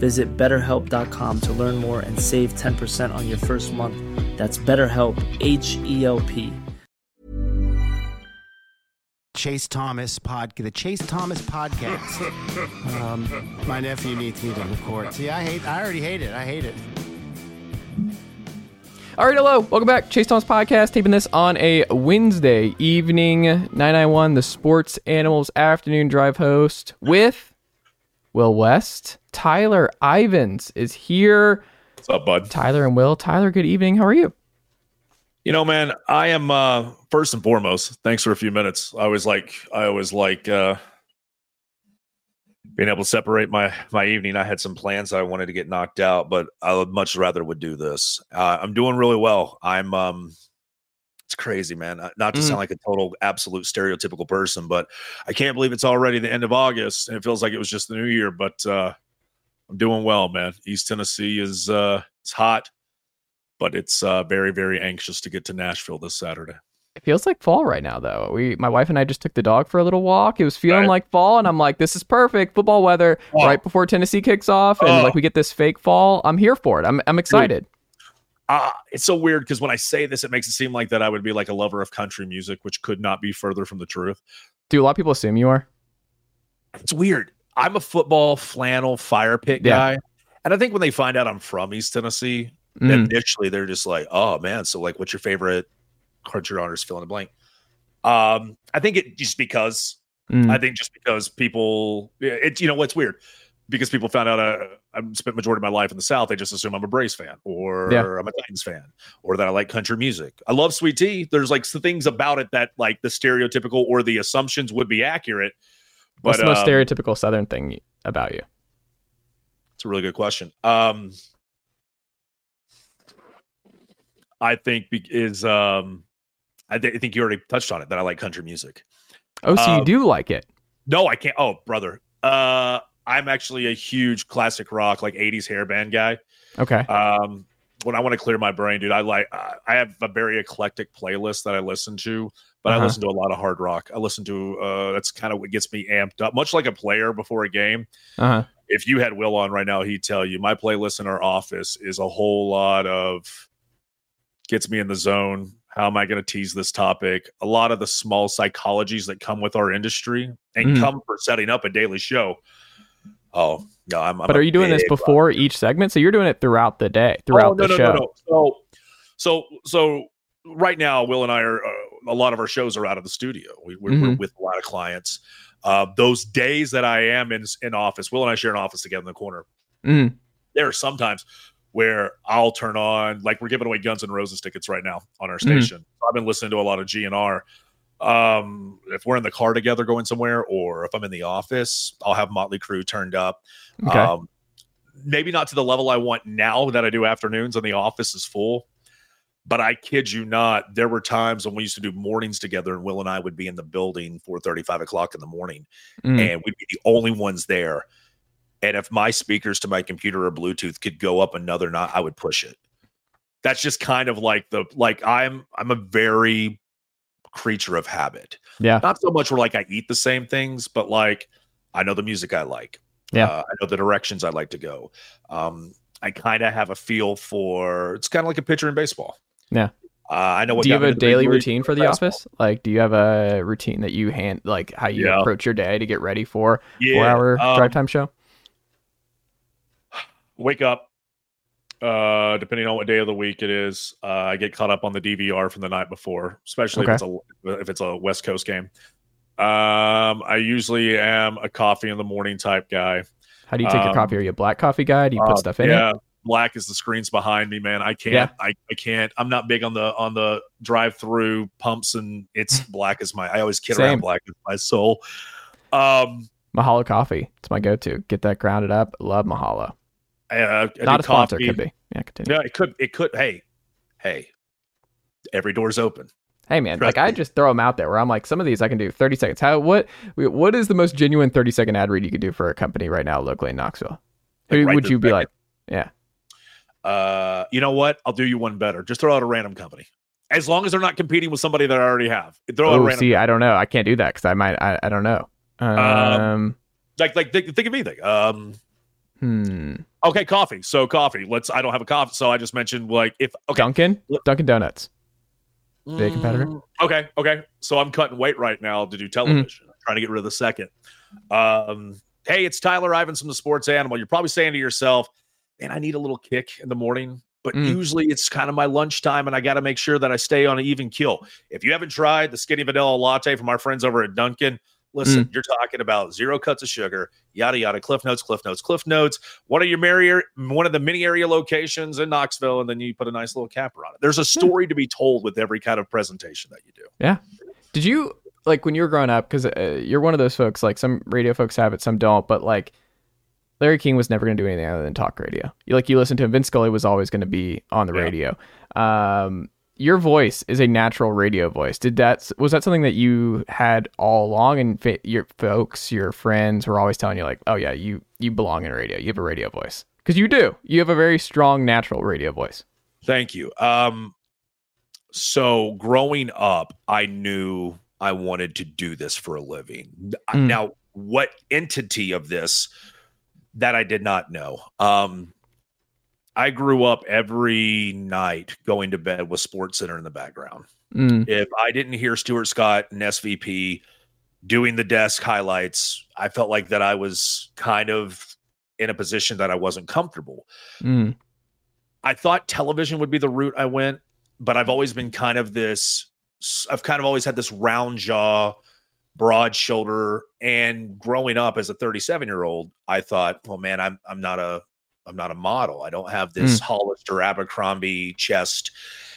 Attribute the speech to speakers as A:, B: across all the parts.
A: Visit betterhelp.com to learn more and save 10% on your first month. That's BetterHelp, H E L P.
B: Chase Thomas pod, the Chase Thomas podcast. um, my nephew needs me to record. See, I hate. I already hate it. I hate it.
C: All right, hello. Welcome back. Chase Thomas Podcast, taping this on a Wednesday evening. 991, the Sports Animals Afternoon Drive host with Will West. Tyler Ivens is here.
D: What's up, bud?
C: Tyler and Will. Tyler, good evening. How are you?
D: You know, man, I am uh first and foremost, thanks for a few minutes. I was like I always like uh being able to separate my my evening. I had some plans I wanted to get knocked out, but I would much rather would do this. Uh, I'm doing really well. I'm um it's crazy, man. Uh, Not to
C: Mhm.
D: sound like a total absolute stereotypical person, but I can't believe it's already the end of August and it feels like it was just the new year, but uh I'm doing well, man. East Tennessee is uh it's hot, but it's uh very very anxious to get to Nashville this Saturday.
C: It feels like fall right now, though. We, my wife and I just took the dog for a little walk. It was feeling
D: Right.
C: like fall, and I'm like, this is perfect. Football weather
D: Oh.
C: right before Tennessee kicks off, and
D: Oh.
C: like we get this fake fall. I'm here for it. I'm, I'm excited.
D: Uh, it's so weird because when I say this, it makes it seem like that I would be like a lover of country music, which could not be further from the truth.
C: Do a lot of people assume you are?
D: It's weird. I'm a football flannel fire pit
C: Yeah.
D: guy. And I think when they find out I'm from East Tennessee,
C: Mm.
D: initially they're just like, oh man, so like what's your favorite country honors fill in the blank? Um, I think it just because
C: Mm.
D: I think just because people it's you know what's weird because people found out uh, I spent majority of my life in the South, they just assume I'm a Braves fan or
C: Yeah.
D: I'm a Titans fan or that I like country music. I love Sweet Tea. There's like some things about it that like the stereotypical or the assumptions would be accurate.
C: What's
D: But
C: the most
D: um,
C: stereotypical Southern thing about you?
D: It's a really good question. Um, I think be- is um, I, th- I think you already touched on it that I like country music.
C: Oh, so you
D: um,
C: do like it?
D: No, I can't. Oh, brother. Uh, I'm actually a huge classic rock, like 80s hair band guy.
C: Okay.
D: Um, when I want to clear my brain, dude, I like I have a very eclectic playlist that I listen to, but
C: Uh-huh.
D: I listen to a lot of hard rock. I listen to uh that's kind of what gets me amped up, much like a player before a game.
C: Uh huh.
D: If you had Will on right now, he'd tell you my playlist in our office is a whole lot of gets me in the zone. How am I going to tease this topic? A lot of the small psychologies that come with our industry and
C: Mhm.
D: come for setting up a daily show. Oh no, I'm. I'm
C: But are you doing this before each segment? So you're doing it throughout the day, throughout
D: Oh, no,
C: the
D: no,
C: show.
D: No, no, So, so, so right now, Will and I are uh, a lot of our shows are out of the studio. We, we're, we're
C: Mhm.
D: with a lot of clients. Uh, those days that I am in in office, Will and I share an office together in the corner.
C: Mhm.
D: There are sometimes where I'll turn on, like we're giving away Guns and Roses tickets right now on our
C: Mhm.
D: station. I've been listening to a lot of GNR. Um, if we're in the car together going somewhere, or if I'm in the office, I'll have Motley Crue turned up.
C: Okay.
D: Um, maybe not to the level I want now that I do afternoons and the office is full. But I kid you not, there were times when we used to do mornings together, and Will and I would be in the building four thirty, five o'clock in the morning,
C: Mm.
D: and we'd be the only ones there. And if my speakers to my computer or Bluetooth could go up another knot, I would push it. That's just kind of like the like I'm I'm a very creature of habit.
C: Yeah.
D: Not so much where like I eat the same things, but like I know the music I like.
C: Yeah.
D: Uh, I know the directions I like to go. Um, I kind of have a feel for it's kind of like a pitcher in baseball.
C: Yeah.
D: Uh, I know what.
C: do you have a
D: into the big
C: daily routine for the
D: basketball.
C: office? Like, do you have a routine that you hand, like how you
D: Yeah.
C: approach your day to get ready for four hour
D: um,
C: drive time show?
D: wake up uh depending on what day of the week it is uh i get caught up on the dvr from the night before especially if it's a if it's a west coast game um i usually am a coffee in the morning type guy
C: How do you take your
D: um,
C: coffee? Are you a black coffee guy? Do you put
D: Uh,
C: stuff in
D: yeah
C: it?
D: black is the screens behind me man i can't
C: Yeah.
D: I, I can't i'm not big on the on the drive through pumps and it's black as my i always kid
C: Same.
D: around black as my soul um
C: Mahalo coffee. It's my go-to. Get that grounded up. Love Mahalo.
D: Uh,
C: Not a sponsor.
D: coffee.
C: Could be. Yeah, continue.
D: yeah it could it could hey hey every door's open
C: Hey man,
D: Trust
C: like I just throw them out there where I'm like, some of these I can do 30 seconds. How what what is the most genuine 30 second ad read you could do for a company right now locally in Knoxville? Who
D: Like, right
C: would you be
D: second.
C: like? Yeah,
D: Uh, you know what? I'll do you one better. Just throw out a random company, as long as they're not competing with somebody that I already have. Throw out a
C: Oh,
D: random,
C: see, I don't know. I can't do that because I might. I, I don't know. Um,
D: like like think, think of anything. Um,
C: hmm.
D: Okay, coffee. So coffee. Let's. I don't have a coffee, so I just mentioned like if okay,
C: Dunkin', Dunkin' Donuts. Big competitor?
D: Mm, Okay, okay. So I'm cutting weight right now to do television. I'm trying to get rid of the second. Um, hey, it's Tyler Ivens from the Sports Animal. You're probably saying to yourself, "Man, I need a little kick in the morning." But
C: Mm.
D: usually it's kind of my lunchtime, and I got to make sure that I stay on an even kill. If you haven't tried the skinny vanilla latte from our friends over at Dunkin', listen,
C: Mm.
D: you're talking about zero cuts of sugar, yada yada. Cliff notes, Cliff notes, Cliff notes. One of your merrier, one of the many area locations in Knoxville, and then you put a nice little capper on it. There's a story to be told with every kind of presentation that you do. Yeah.
C: Did you like when you were growing up? Because uh, you're one of those folks. Like some radio folks have it, some don't. But like Larry King was never going to do anything other than talk radio. You like you listen to him. Vin Scully was always going to be on the
D: Yeah.
C: radio. Um, your voice is a natural radio voice. Did that was that something that you had all along? And your folks, your friends were always telling you like, oh yeah, you you belong in radio. You have a radio voice because you do. You have a very strong natural radio voice.
D: Thank you. Um, so growing up, I knew I wanted to do this for a living.
C: Mm.
D: Now, what entity of this that I did not know? Um, I grew up every night going to bed with Sports Center in the background.
C: Mm,
D: If I didn't hear Stuart Scott and SVP doing the desk highlights, I felt like that I was kind of in a position that I wasn't comfortable.
C: mm,
D: I thought television would be the route I went, but I've always been kind of this. I've kind of always had this round jaw, broad shoulder, and growing up as a 37 year old, I thought, well, man, I'm I'm not a I'm not a model. I don't have this Hollister Abercrombie chest,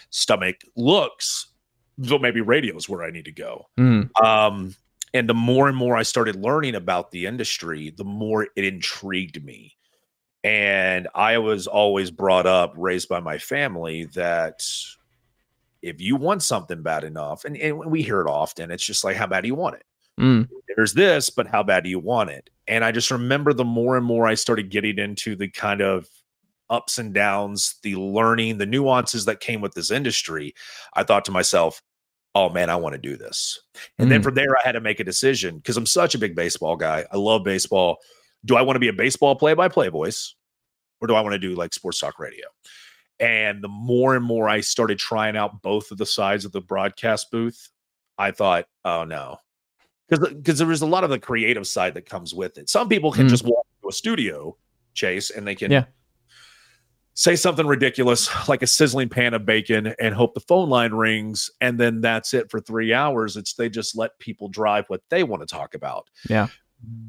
D: stomach looks. So maybe radio is where I need to go.
C: mm.
D: Um, and the more and more I started learning about the industry, the more it intrigued me. And I was always brought up, raised by my family, that if you want something bad enough, and, and we hear it often, it's just like, how bad do you want it?
C: Mm.
D: There's this, but how bad do you want it? And I just remember the more and more I started getting into the kind of ups and downs, the learning, the nuances that came with this industry, I thought to myself, oh man, I want to do this. And then
C: Mm.
D: from there, I had to make a decision because I'm such a big baseball guy. I love baseball. Do I want to be a baseball play by play voice or do I want to do like sports talk radio? And the more and more I started trying out both of the sides of the broadcast booth, I thought, oh no. Because because there was a lot of the creative side that comes with it. Some people can
C: Mm.
D: just walk into a studio, Chase, and they can
C: Yeah.
D: say something ridiculous like a sizzling pan of bacon and hope the phone line rings and then that's it for three hours it's they just let people drive what they want to talk about
C: Yeah.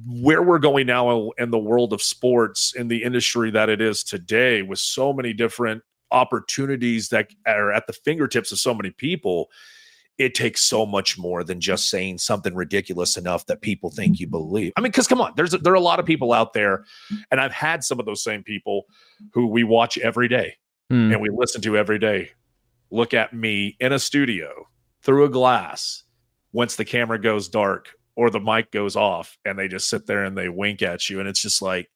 D: where we're going now in the world of sports in the industry that it is today with so many different opportunities that are at the fingertips of so many people it takes so much more than just saying something ridiculous enough that people think you believe. I mean, because come on, there's there are a lot of people out there, and I've had some of those same people who we watch every day
C: Mm.
D: and we listen to every day. Look at me in a studio through a glass once the camera goes dark or the mic goes off, and they just sit there and they wink at you, and it's just like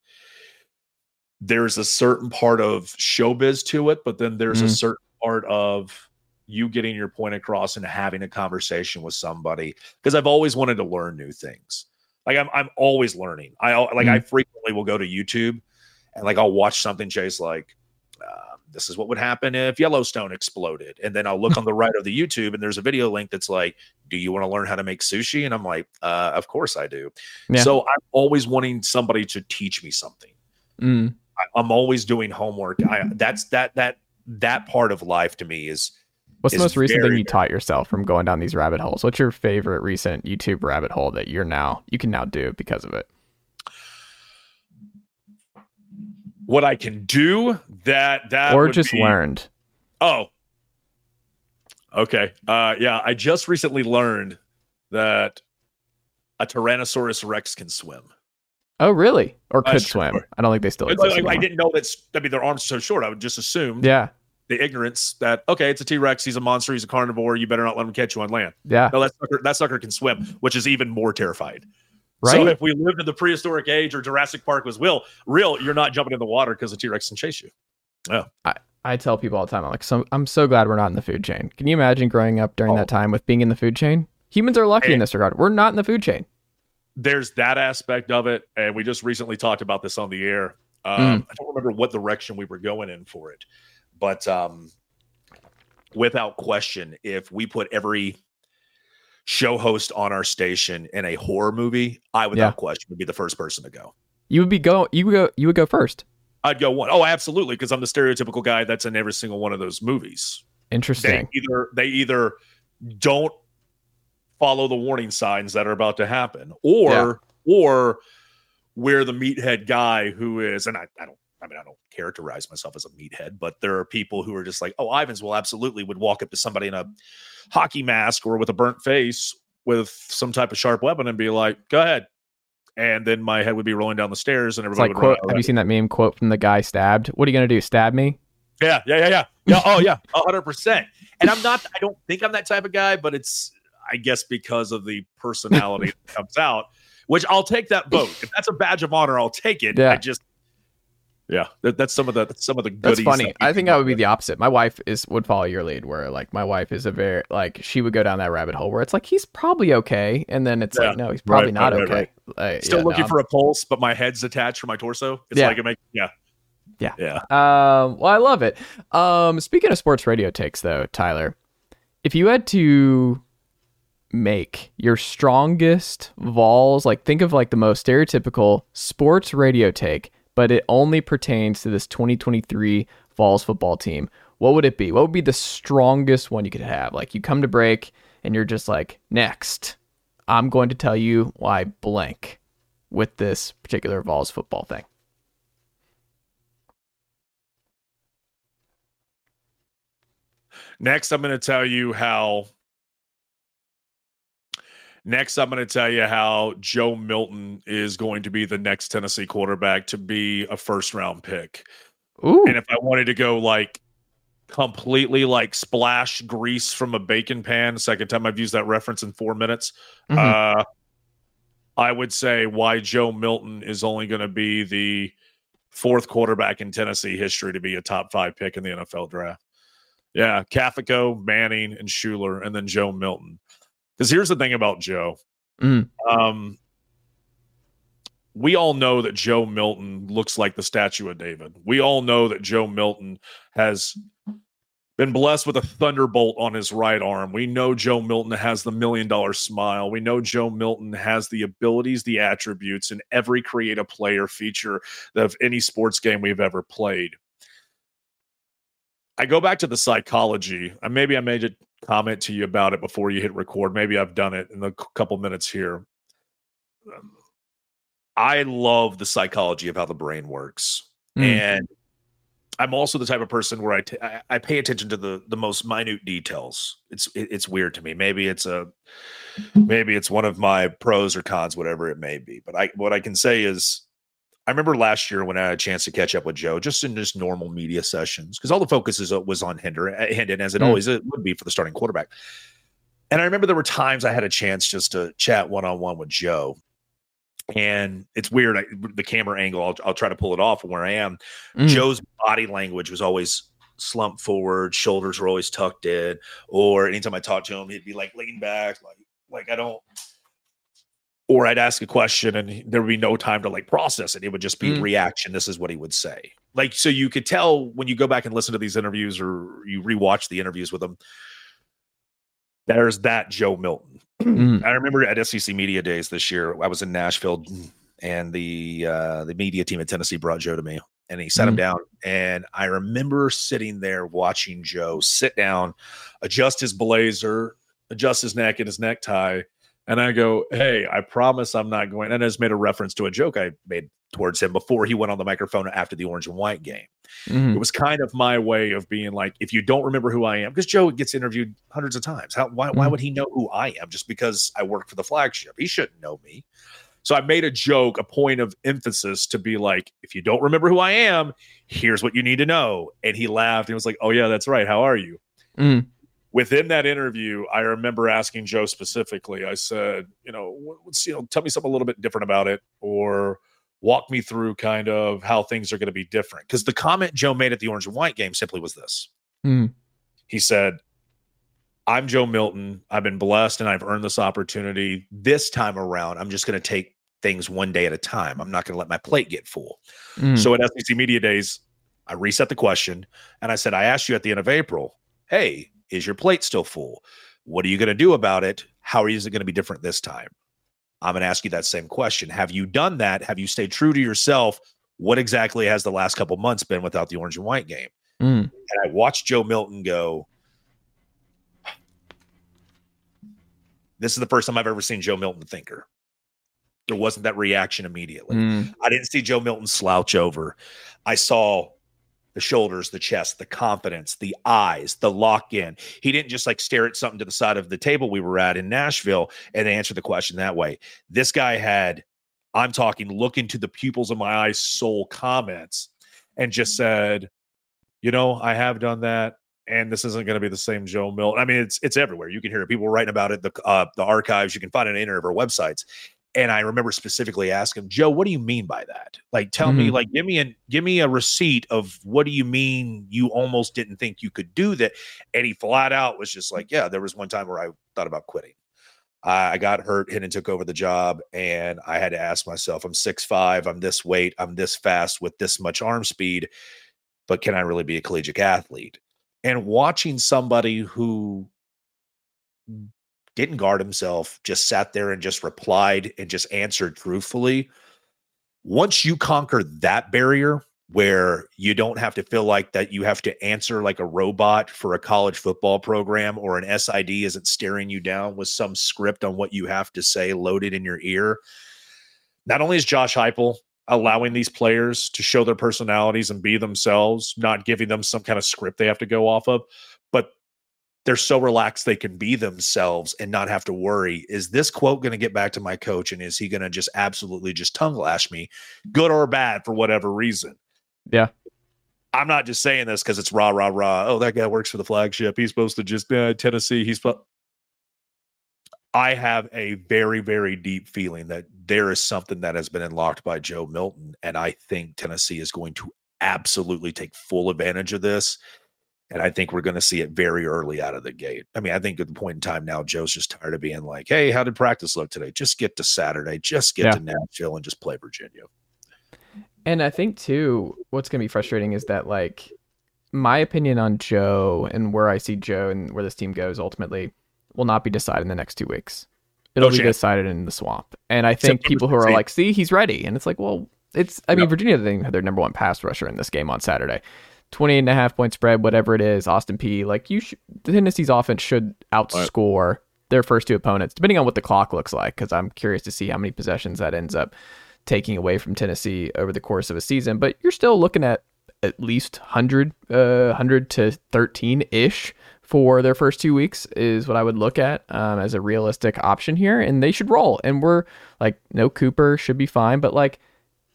D: there's a certain part of showbiz to it, but then there's a
C: Mhm.
D: certain part of you getting your point across and having a conversation with somebody because I've always wanted to learn new things. Like I'm I'm always learning. I like I frequently will go to YouTube and like I'll watch something chase like uh, this is what would happen if Yellowstone exploded. And then I'll look on the right of the YouTube and there's a video link that's like, do you want to learn how to make sushi? And I'm like, uh, of course I do.
C: Yeah.
D: So I'm always wanting somebody to teach me something.
C: Mm.
D: I, I'm always doing homework. I that's that that that part of life to me is
C: What's the most recent thing you taught yourself from going down these rabbit holes? What's your favorite recent YouTube rabbit hole that you're now you can now do because of it?
D: what I can do. That that
C: or just
D: be-
C: learned?
D: Oh, okay. Uh, yeah, I just recently learned that a Tyrannosaurus Rex can swim.
C: Oh, really? Or
D: Uh,
C: could
D: sure.
C: swim? I don't think they still exist.
D: like, I
C: anymore.
D: didn't know that. I mean, their arms are so short. I would just assume
C: Yeah,
D: the ignorance that okay, it's a T Rex. He's a monster. He's a carnivore. You better not let him catch you on land.
C: yeah.
D: No, that sucker, that sucker can swim, which is even more terrified.
C: Right.
D: So if we lived in the prehistoric age or Jurassic Park was will real, you're not jumping in the water because the T Rex can chase you. Yeah.
C: I I tell people all the time, I'm like, so, I'm so glad we're not in the food chain. Can you imagine growing up during
D: Oh.
C: that time with being in the food chain? Humans are lucky in this regard. We're not in the food chain.
D: there's that aspect of it, and we just recently talked about this on the air. Um,
C: Mm.
D: I don't remember what direction we were going in for it, but um, without question, if we put every show host on our station in a horror movie, I without
C: Yeah.
D: question would be the first person to go.
C: You would be go. You would go. You would go first.
D: I'd go one. Oh, absolutely, because I'm the stereotypical guy that's in every single one of those movies. They
C: Interesting.
D: either they either don't follow the warning signs that are about to happen, or
C: Yeah.
D: or we're the meathead guy who is, and I, I don't. I mean, I don't characterize myself as a meathead, but there are people who are just like, oh, Ivens will absolutely would walk up to somebody in a hockey mask or with a burnt face with some type of sharp weapon and be like, go ahead. And then my head would be rolling down the stairs and
C: It's
D: everybody
C: like
D: would
C: quote. Have you seen that meme quote from the guy stabbed? What are you gonna do? Stab me?
D: Yeah, yeah, yeah, yeah. Yeah. Oh, yeah. A hundred percent. And I'm not, I don't think I'm that type of guy, but it's, I guess, because of the personality that comes out, which I'll take that vote. If that's a badge of honor, I'll take it.
C: Yeah.
D: I just, yeah, that, that's some of the, some of the
C: That's funny.
D: that
C: I think I would be the opposite. My wife is would follow your lead, where like my wife is a very like she would go down that rabbit hole where it's like he's probably okay, and then it's
D: Yeah.
C: like no, he's probably
D: Right,
C: not
D: right, right,
C: okay. Like,
D: Still
C: yeah,
D: looking
C: no,
D: for a pulse, but my head's attached from my torso. It's
C: Yeah.
D: like it makes, yeah.
C: Yeah.
D: Yeah.
C: Um, well, I love it. Um, speaking of sports radio takes, though, Tyler, if you had to make your strongest Vols, like think of like the most stereotypical sports radio take, but it only pertains to this 2023 Vols football team, what would it be? What would be the strongest one you could have? Like you come to break and you're just like, next, I'm going to tell you why blank with this particular Vols football thing.
D: Next, I'm going to tell you how. Next, I'm going to tell you how Joe Milton is going to be the next Tennessee quarterback to be a first round pick.
C: Ooh.
D: And if I wanted to go like completely like splash grease from a bacon pan, second time I've used that reference in four minutes,
C: Mhm.
D: uh, I would say why Joe Milton is only going to be the fourth quarterback in Tennessee history to be a top five pick in the NFL draft. Yeah, Cafego, Manning, and Shuler, and then Joe Milton. Because here's the thing about Joe.
C: Mm.
D: Um, we all know that Joe Milton looks like the statue of David. We all know that Joe Milton has been blessed with a thunderbolt on his right arm. We know Joe Milton has the million dollar smile. We know Joe Milton has the abilities, the attributes, and every creative player feature of any sports game we've ever played. I go back to the psychology. and Maybe I made a comment to you about it before you hit record. Maybe I've done it in a couple minutes here. Um, I love the psychology of how the brain works,
C: Mm.
D: and I'm also the type of person where I I- I pay attention to the the most minute details. It's it, it's weird to me. Maybe it's a maybe it's one of my pros or cons, whatever it may be. But I what I can say is I remember last year when I had a chance to catch up with Joe, just in just normal media sessions, because all the focus is, uh, was on Hinder, uh, Hendon, as it
C: Mm.
D: always it would be for the starting quarterback. And I remember there were times I had a chance just to chat one on one with Joe. And it's weird. I, the camera angle, I'll, I'll try to pull it off from where I am.
C: Mm.
D: Joe's body language was always slumped forward, shoulders were always tucked in, or anytime I talked to him, he'd be like leaning back, like like I don't. Or I'd ask a question and there would be no time to like process it. It would just be
C: Mm.
D: reaction. This is what he would say. Like so, you could tell when you go back and listen to these interviews or you rewatch the interviews with him. There's that Joe Milton.
C: Mm.
D: I remember at SEC Media Days this year, I was in Nashville, and the uh, the media team at Tennessee brought Joe to me, and he sat him
C: Mhm.
D: down, and I remember sitting there watching Joe sit down, adjust his blazer, adjust his neck and his necktie, and I go, "Hey, I promise I'm not going." And I just made a reference to a joke I made towards him before he went on the microphone after the orange and white game
C: Mhm.
D: it was kind of my way of being like, if you don't remember who I am, because Joe gets interviewed hundreds of times. How why why
C: Mhm.
D: would he know who I am just because I work for the flagship? He shouldn't know me. So I made a joke, a point of emphasis to be like, if you don't remember who I am, here's what you need to know. And he laughed and was like, Oh yeah, that's right. How are you?
C: Mm.
D: Within that interview, I remember asking Joe specifically. I said, you know, what's you know, tell me something a little bit different about it, or walk me through kind of how things are going to be different. Because the comment Joe made at the orange and white game simply was this.
C: Mm.
D: He said, I'm Joe Milton. I've been blessed and I've earned this opportunity. This time around, I'm just going to take things one day at a time. I'm not going to let my plate get full.
C: Mm.
D: So at SEC Media Days, I reset the question and I said, I asked you at the end of April, hey, is your plate still full? What are you going to do about it? How is it going to be different this time? I'm going to ask you that same question. Have you done that? Have you stayed true to yourself? What exactly has the last couple months been without the orange and white game?
C: Mm.
D: And I watched Joe Milton go, This is the first time I've ever seen Joe Milton thinker. There wasn't that reaction immediately.
C: Mm.
D: I didn't see Joe Milton slouch over. I saw the shoulders, the chest, the confidence, the eyes, the lock in. He didn't just like stare at something to the side of the table we were at in Nashville and answer the question that way. This guy had, I'm talking, look into the pupils of my eyes, soul comments, and just said, you know, I have done that. And this isn't going to be the same Joe Milton. I mean, it's it's everywhere. You can hear people writing about it. The uh, the archives. You can find it on any of our websites. And I remember specifically asking Joe, what do you mean by that? Like, tell me,
C: Mhm.
D: like, give me a give me a receipt of what do you mean you almost didn't think you could do that? And he flat out was just like, yeah, there was one time where I thought about quitting. I I got hurt, hit and took over the job, and I had to ask myself, I'm six five, I'm this weight, I'm this fast with this much arm speed, but can I really be a collegiate athlete? And watching somebody who didn't guard himself, just sat there and just replied and just answered truthfully. Once you conquer that barrier where you don't have to feel like that you have to answer like a robot for a college football program or an SID isn't staring you down with some script on what you have to say loaded in your ear. Not only is Josh Heupel allowing these players to show their personalities and be themselves, not giving them some kind of script they have to go off of, but they're so relaxed they can be themselves and not have to worry. Is this quote going to get back to my coach and is he going to just absolutely just tongue lash me good or bad for whatever reason?
C: Yeah.
D: i'm not just saying this because it's rah rah rah oh that guy works for the flagship. He's supposed to just uh, tennessee. He's spo-" i have a very very deep feeling that there is something that has been unlocked by joe milton and i think tennessee is going to absolutely take full advantage of this and I think we're going to see it very early out of the gate. I mean, I think at the point in time now, Joe's just tired of being like, hey, how did practice look today? Just get to Saturday, just get
C: Yeah.
D: to Nashville and just play Virginia.
C: And I think too, what's gonna be frustrating is that like my opinion on Joe and where I see Joe and where this team goes ultimately will not be decided in the next two weeks. It'll
D: No
C: be
D: chance.
C: decided in the swamp. And I think
D: September
C: people who are like, see, he's ready. And it's like, well, it's I mean,
D: Yep.
C: Virginia they had their number one pass rusher in this game on Saturday. 28 and a half point spread, whatever it is, Austin Peay. Like you should Tennessee's offense should outscore their first two opponents, depending on what the clock looks like, because I'm curious to see how many possessions that ends up taking away from Tennessee over the course of a season. But you're still looking at at least 100, uh, 100 to 13 ish for their first two weeks is what I would look at um, as a realistic option here. And they should roll. And we're like, no Cooper should be fine. But like,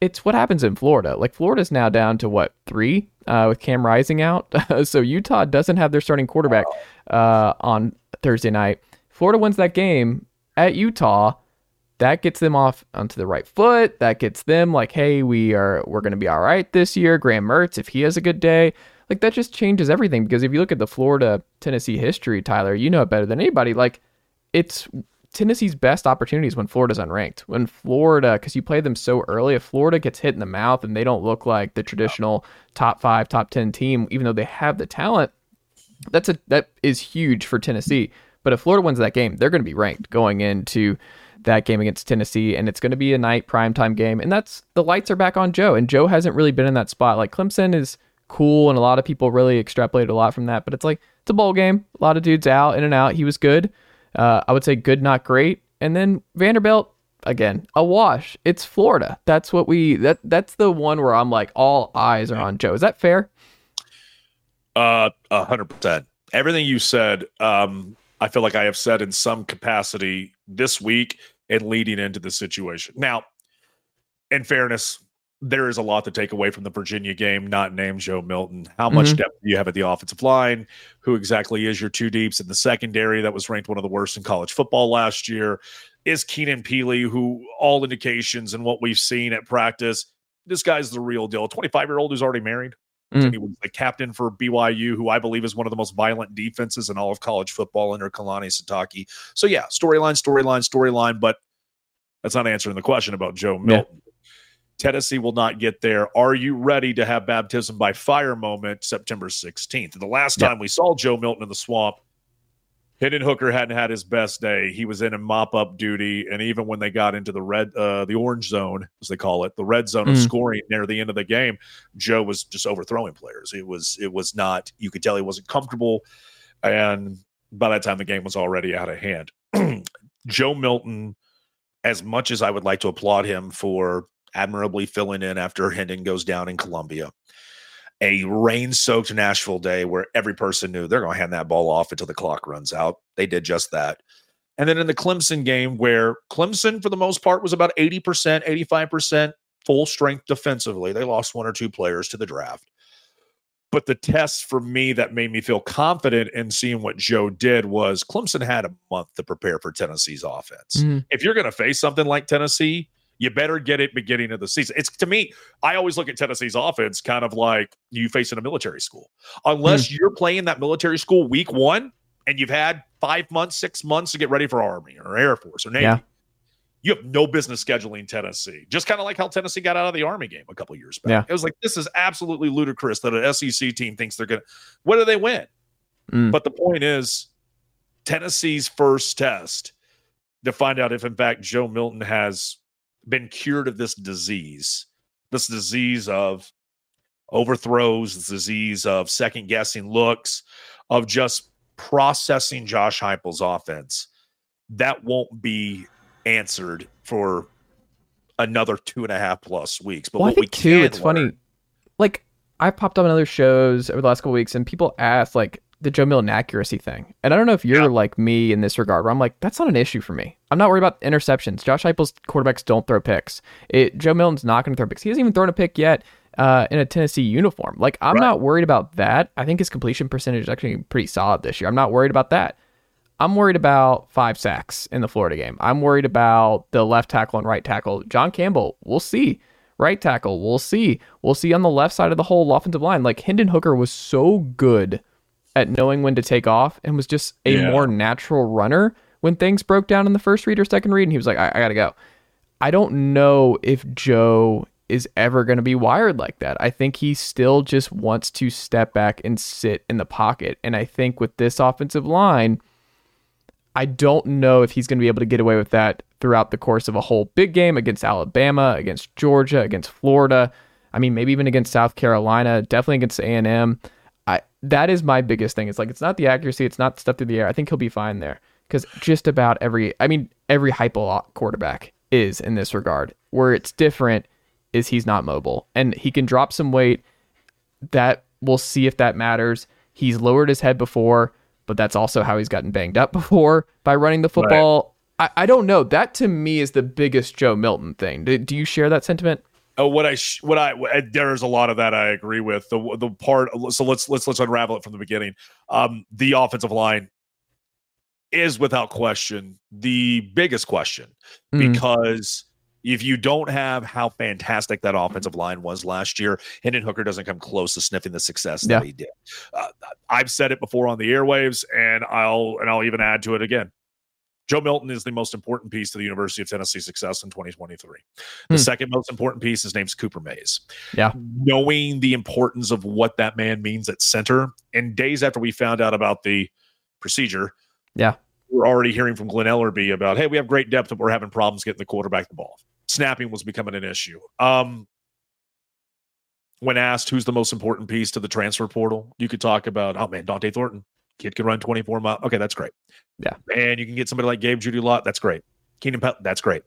C: it's what happens in Florida. Like Florida's now down to what three uh, with Cam Rising out. so Utah doesn't have their starting quarterback uh, on Thursday night. Florida wins that game at Utah. That gets them off onto the right foot. That gets them like, hey, we are we're going to be all right this year. Graham Mertz, if he has a good day, like that just changes everything because if you look at the Florida Tennessee history, Tyler, you know it better than anybody. Like it's Tennessee's best opportunities when Florida's unranked. When Florida, because you play them so early, if Florida gets hit in the mouth and they don't look like the traditional top five, top ten team, even though they have the talent, that's a that is huge for Tennessee. But if Florida wins that game, they're going to be ranked going into that game against Tennessee, and it's going to be a night primetime game. And that's the lights are back on Joe, and Joe hasn't really been in that spot. Like Clemson is cool, and a lot of people really extrapolate a lot from that. But it's like it's a bowl game, a lot of dudes out in and out. He was good. Uh, I would say good, not great. And then Vanderbilt, again, a wash. It's Florida. That's what we that that's the one where I'm like all eyes are on Joe. Is that fair?
D: Uh, a hundred percent. Everything you said, um, I feel like I have said in some capacity this week and leading into the situation. Now, in fairness, there is a lot to take away from the Virginia game, not named Joe Milton. How much
C: Mhm.
D: depth do you have at the offensive line? Who exactly is your two deeps in the secondary that was ranked one of the worst in college football last year? Is Keenan Pili, who all indications and what we've seen at practice, this guy's the real deal. 25 year old who's already married.
C: Mm.
D: He was the captain for BYU, who I believe is one of the most violent defenses in all of college football under Kalani Sitake. So yeah, storyline, storyline, storyline, but that's not answering the question about Joe Milton. Tennessee will not get there. Are you ready to have baptism by fire moment September 16th? The last
C: Yeah.
D: time we saw Joe Milton in the swamp, Hendon Hooker hadn't had his best day. He was in a mop up duty, and even when they got into the red, uh, the orange zone, as they call it, the red zone of
C: Mm.
D: scoring near the end of the game, Joe was just overthrowing players. It was, it was not. You could tell he wasn't comfortable, and by that time the game was already out of hand. Joe Milton, as much as I would like to applaud him for admirably filling in after Hendon goes down in Columbia, a rain soaked Nashville day where every person knew they're going to hand that ball off until the clock runs out. They did just that. And then in the Clemson game, where Clemson, for the most part, was about 80%, 85% full strength defensively, they lost one or two players to the draft. But the test for me that made me feel confident in seeing what Joe did was Clemson had a month to prepare for Tennessee's offense.
C: Mhm.
D: If you're going to face something like Tennessee, you better get it beginning of the season. It's to me, I always look at Tennessee's offense kind of like you facing a military school. Unless you're playing that military school week one and you've had five months, six months to get ready for Army or Air Force or Navy,
C: Yeah.
D: you have no business scheduling Tennessee. Just kind of like how Tennessee got out of the Army game a couple years back.
C: Yeah.
D: It was like, this is absolutely ludicrous that an SEC team thinks they're going to, what do they win?
C: Mm.
D: But the point is, Tennessee's first test to find out if, in fact, Joe Milton has been cured of this disease, this disease of overthrows, this disease of second guessing looks, of just processing Josh Heupel's offense. That won't be answered for another two and a half plus weeks. But
C: well, I
D: what we
C: think too, it's funny. Like I popped up on other shows over the last couple weeks, and people ask like the Joe Milton accuracy thing, and I don't know if you're
D: Yeah.
C: like me in this regard. Where I'm like, that's not an issue for me. I'm not worried about interceptions. Josh Heupel's quarterbacks don't throw picks. It, Joe Milton's not going to throw picks. He hasn't even thrown a pick yet uh, in a Tennessee uniform. Like I'm
D: Right.
C: not worried about that. I think his completion percentage is actually pretty solid this year. I'm not worried about that. I'm worried about five sacks in the Florida game. I'm worried about the left tackle and right tackle. John Campbell, we'll see. Right tackle, we'll see. We'll see on the left side of the whole offensive line. Like Hendon Hooker was so good at knowing when to take off and was just a
D: Yeah.
C: more natural runner when things broke down in the first read or second read. And he was like, I, I got to go. I don't know if Joe is ever going to be wired like that. I think he still just wants to step back and sit in the pocket. And I think with this offensive line, I don't know if he's going to be able to get away with that throughout the course of a whole big game against Alabama, against Georgia, against Florida. I mean, maybe even against South Carolina, definitely against A&M. That is my biggest thing. It's like it's not the accuracy, it's not the stuff through the air. I think he'll be fine there because just about every, I mean, every Heupel quarterback is in this regard. Where it's different is he's not mobile and he can drop some weight. That we'll see if that matters. He's lowered his head before, but that's also how he's gotten banged up before by running the football. I, I don't know. That to me is the biggest Joe Milton thing. Do, do you share that sentiment?
D: Oh, what I sh- what I uh, there's a lot of that I agree with. The the part so let's let's let's unravel it from the beginning. Um, the offensive line is without question the biggest question
C: Mm.
D: because If you don't have how fantastic that offensive line was last year, Hendon Hooker doesn't come close to sniffing the success that
C: Yeah.
D: he did. Uh, I've said it before on the airwaves, and I'll and I'll even add to it again. Joe Milton is the most important piece to the University of Tennessee success in 2023. The
C: Hmm.
D: second most important piece, his name's Cooper Mays.
C: Yeah.
D: Knowing the importance of what that man means at center, and days after we found out about the procedure,
C: Yeah.
D: we're already hearing from Glen Elarbee about, hey, we have great depth, but we're having problems getting the quarterback the ball. Snapping was becoming an issue. Um, when asked who's the most important piece to the transfer portal, you could talk about, oh man, Dont'e Thornton. Kid can run 24 miles. Okay, that's great.
C: Yeah.
D: And you can get somebody like Gabe Jeudy-Lally. That's great. Keenan Pili, that's great.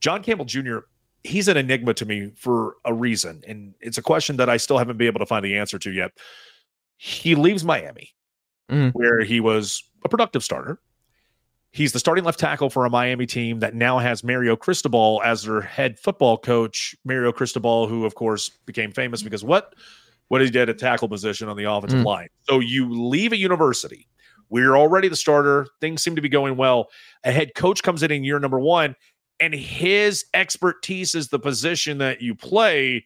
D: John Campbell Jr., he's an enigma to me for a reason. And it's a question that I still haven't been able to find the answer to yet. He leaves Miami,
C: Mhm.
D: where he was a productive starter. He's the starting left tackle for a Miami team that now has Mario Cristobal as their head football coach. Mario Cristobal, who of course became famous because what? What he did at tackle position on the offensive
C: Mm.
D: line. So you leave a university where you're already the starter, things seem to be going well. A head coach comes in in year number one, and his expertise is the position that you play.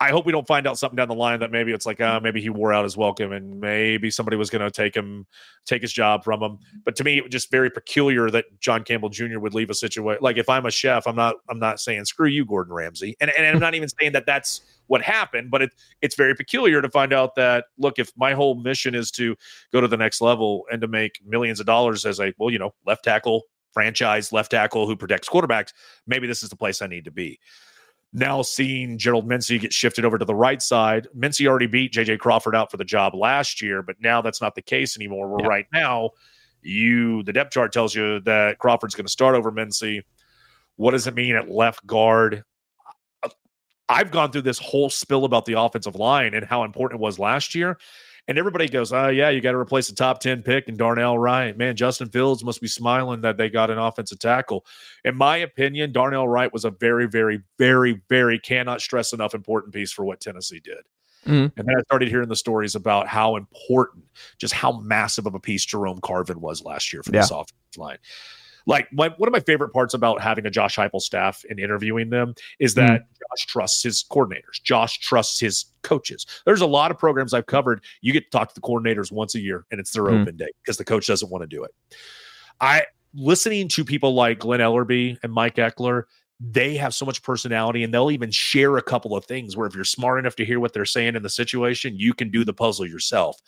D: I hope we don't find out something down the line that maybe it's like, uh, maybe he wore out his welcome and maybe somebody was going to take him, take his job from him. But to me, it was just very peculiar that John Campbell Jr. would leave a situation like if I'm a chef, I'm not, I'm not saying screw you, Gordon Ramsay, and and I'm not even saying that that's what happened, but it, it's very peculiar to find out that look, if my whole mission is to go to the next level and to make millions of dollars as a well, you know, left tackle franchise left tackle who protects quarterbacks, maybe this is the place I need to be. Now seeing Gerald Mincey get shifted over to the right side, Mincey already beat JJ Crawford out for the job last year, but now that's not the case anymore. Where
C: Yeah.
D: right now, you the depth chart tells you that Crawford's going to start over Mincey. What does it mean at left guard? I've gone through this whole spill about the offensive line and how important it was last year. And everybody goes, oh, yeah, you got to replace the top 10 pick and Darnell Wright. Man, Justin Fields must be smiling that they got an offensive tackle. In my opinion, Darnell Wright was a very, very, very, very cannot stress enough important piece for what Tennessee did.
C: Mhm.
D: And then I started hearing the stories about how important, just how massive of a piece Jerome Carvin was last year for this offensive line. Like my, one of my favorite parts about having a Josh Heupel staff and interviewing them is that Josh trusts his coordinators. Josh trusts his coaches. There's a lot of programs I've covered. You get to talk to the coordinators once a year, and it's their
C: Mm.
D: open day because the coach doesn't want to do it. I listening to people like Glen Elarbee and Mike Ekeler. They have so much personality, and they'll even share a couple of things where if you're smart enough to hear what they're saying in the situation, you can do the puzzle yourself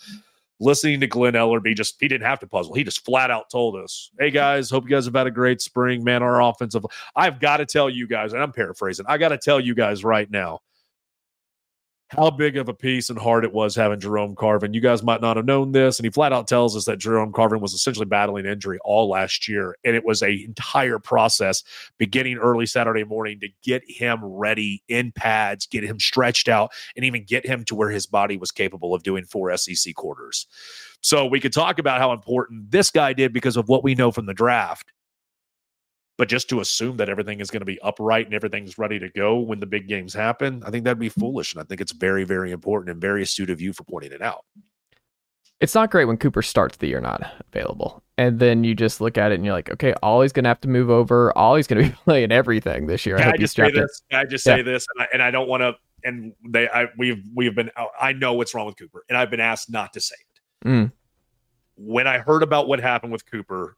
D: listening to Glen Elarbee, just he didn't have to puzzle. He just flat out told us, "Hey guys, hope you guys have had a great spring, man. Our offensive, I've got to tell you guys, and I'm paraphrasing. I got to tell you guys right now." How big of a piece and hard it was having Jerome Carvin. You guys might not have known this, and he flat out tells us that Jerome Carvin was essentially battling injury all last year, and it was an entire process beginning early Saturday morning to get him ready in pads, get him stretched out, and even get him to where his body was capable of doing four SEC quarters. So we could talk about how important this guy did because of what we know from the draft. But just to assume that everything is going to be upright and everything's ready to go when the big games happen, I think that'd be foolish. And I think it's very, very important and very astute of you for pointing it out.
C: It's not great when Cooper starts the year not available. And then you just look at it and you're like, okay, Ollie's going to have to move over. Ollie's going to be playing everything this year.
D: Can I,
C: he's
D: just say this? Can I just
C: Yeah.
D: say this? And I, and I don't want to. And they, I, we've, we've been. I know what's wrong with Cooper, and I've been asked not to say it.
C: Mm.
D: When I heard about what happened with Cooper,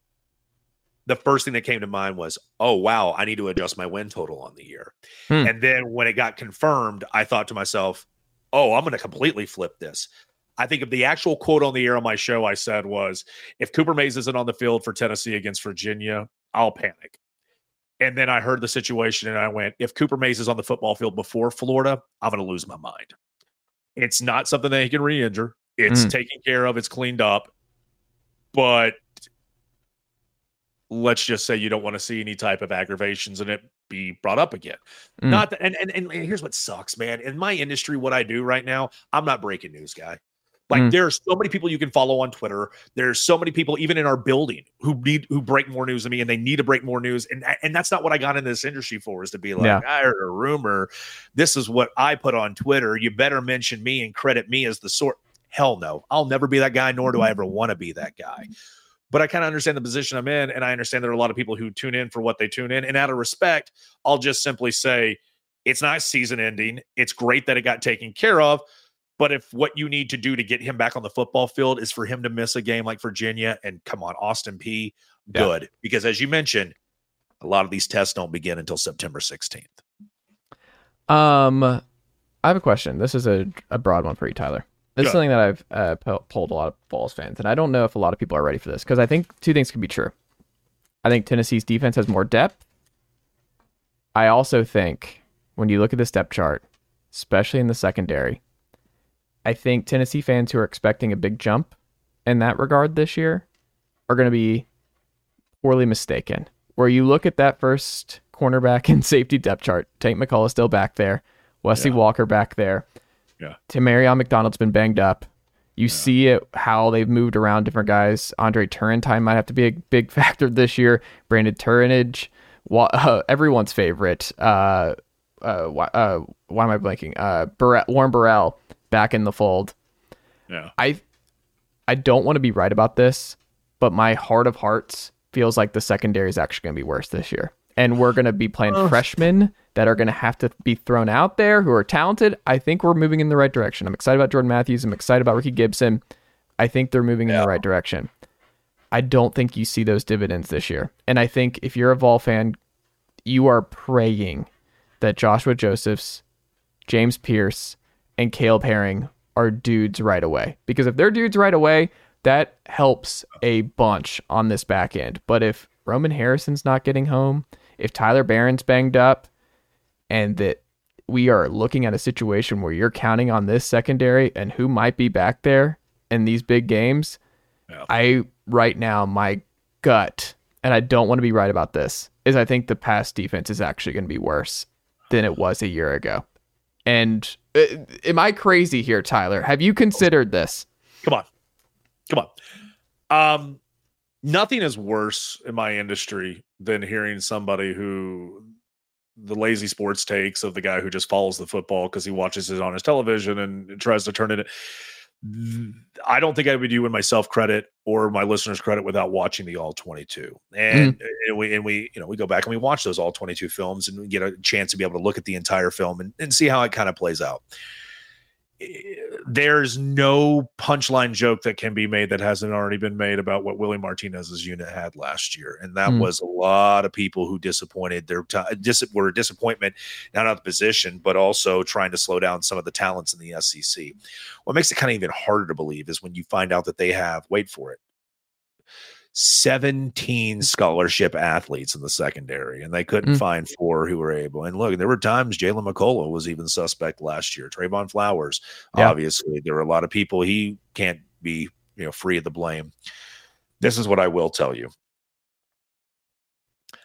D: the first thing that came to mind was, "Oh wow, I need to adjust my win total on the year."
C: Hmm.
D: And then when it got confirmed, I thought to myself, "Oh, I'm going to completely flip this." I think of the actual quote on the air on my show I said was, "If Cooper Mays isn't on the field for Tennessee against Virginia, I'll panic." And then I heard the situation and I went, if Cooper Mays is on the football field before Florida, I'm going to lose my mind. It's not something that he can re injure. It's
C: Mm.
D: taken care of, it's cleaned up. But let's just say you don't want to see any type of aggravations and it be brought up again.
C: Mm.
D: Not that, and, and, and here's what sucks, man. In my industry, what I do right now, I'm not breaking news guy. Like
C: Mm.
D: there are so many people you can follow on Twitter. There's so many people even in our building who need who break more news than me, and they need to break more news. And and that's not what I got in this industry for. Is to be like,
C: Yeah.
D: I heard a rumor. This is what I put on Twitter. You better mention me and credit me as the sort. Hell no, I'll never be that guy. Nor do I ever want to be that guy. But I kind of understand the position I'm in. And I understand there are a lot of people who tune in for what they tune in. And out of respect, I'll just simply say it's not season ending. It's great that it got taken care of. But if what you need to do to get him back on the football field is for him to miss a game like Virginia and come on, Austin Peay, good. Yeah. Because as you mentioned, a lot of these tests don't begin until September 16th.
C: Um, I have a question. This is a, a broad one for you, Tyler. This is something that I've uh, po- polled a lot of Vols fans, and I don't know if a lot of people are ready for this because I think two things can be true. I think Tennessee's defense has more depth. I also think when you look at the step chart, especially in the secondary, I think Tennessee fans who are expecting a big jump in that regard this year are going to be poorly mistaken. Where you look at that first cornerback and safety depth chart, Tank McCollough still back there, Wesley yeah. Walker back there.
D: Yeah.
C: Tamarion McDonald's been banged up. You yeah. see it how they've moved around different guys. Andre Turrentine might have to be a big factor this year. Brandon Turnage, uh, everyone's favorite. Uh, uh, why, uh, why am I blanking? Uh, Burrell, Warren Burrell back in the fold.
D: Yeah.
C: I I don't want to be right about this, but my heart of hearts feels like the secondary is actually going to be worse this year. And we're going to be playing Ugh. freshmen that are going to have to be thrown out there who are talented. I think we're moving in the right direction. I'm excited about Jordan Matthews. I'm excited about Ricky Gibson. I think they're moving yeah. in the right direction. I don't think you see those dividends this year. And I think if you're a Vol fan, you are praying that Joshua Josephs, James Pierce, and Caleb Herring are dudes right away. Because if they're dudes right away, that helps a bunch on this back end. But if Roman Harrison's not getting home, if Tyler Baron's banged up, and that we are looking at a situation where you're counting on this secondary and who might be back there in these big games, yeah. I right now my gut, and I don't want to be right about this, is I think the pass defense is actually going to be worse than it was a year ago. And uh, am I crazy here, Tyler? Have you considered this?
D: Come on. Come on. Um, nothing is worse in my industry than hearing somebody who the lazy sports takes of the guy who just follows the football because he watches it on his television and tries to turn it. I don't think I would do in myself credit or my listeners credit without watching the all 22. And, mm. and, we and we you know we go back and we watch those all 22 films and we get a chance to be able to look at the entire film and, and see how it kind of plays out there's no punchline joke that can be made that hasn't already been made about what Willie Martinez's unit had last year, and that mm. was a lot of people who disappointed their t- dis- were a disappointment not out of the position, but also trying to slow down some of the talents in the SEC. What makes it kind of even harder to believe is when you find out that they have wait for it 17 scholarship athletes in the secondary, and they couldn't mm. find four who were able. And look, there were times Jalen McCollough was even suspect last year. Trevon Flowers, yeah. obviously, there were a lot of people he can't be, you know, free of the blame. This is what I will tell you.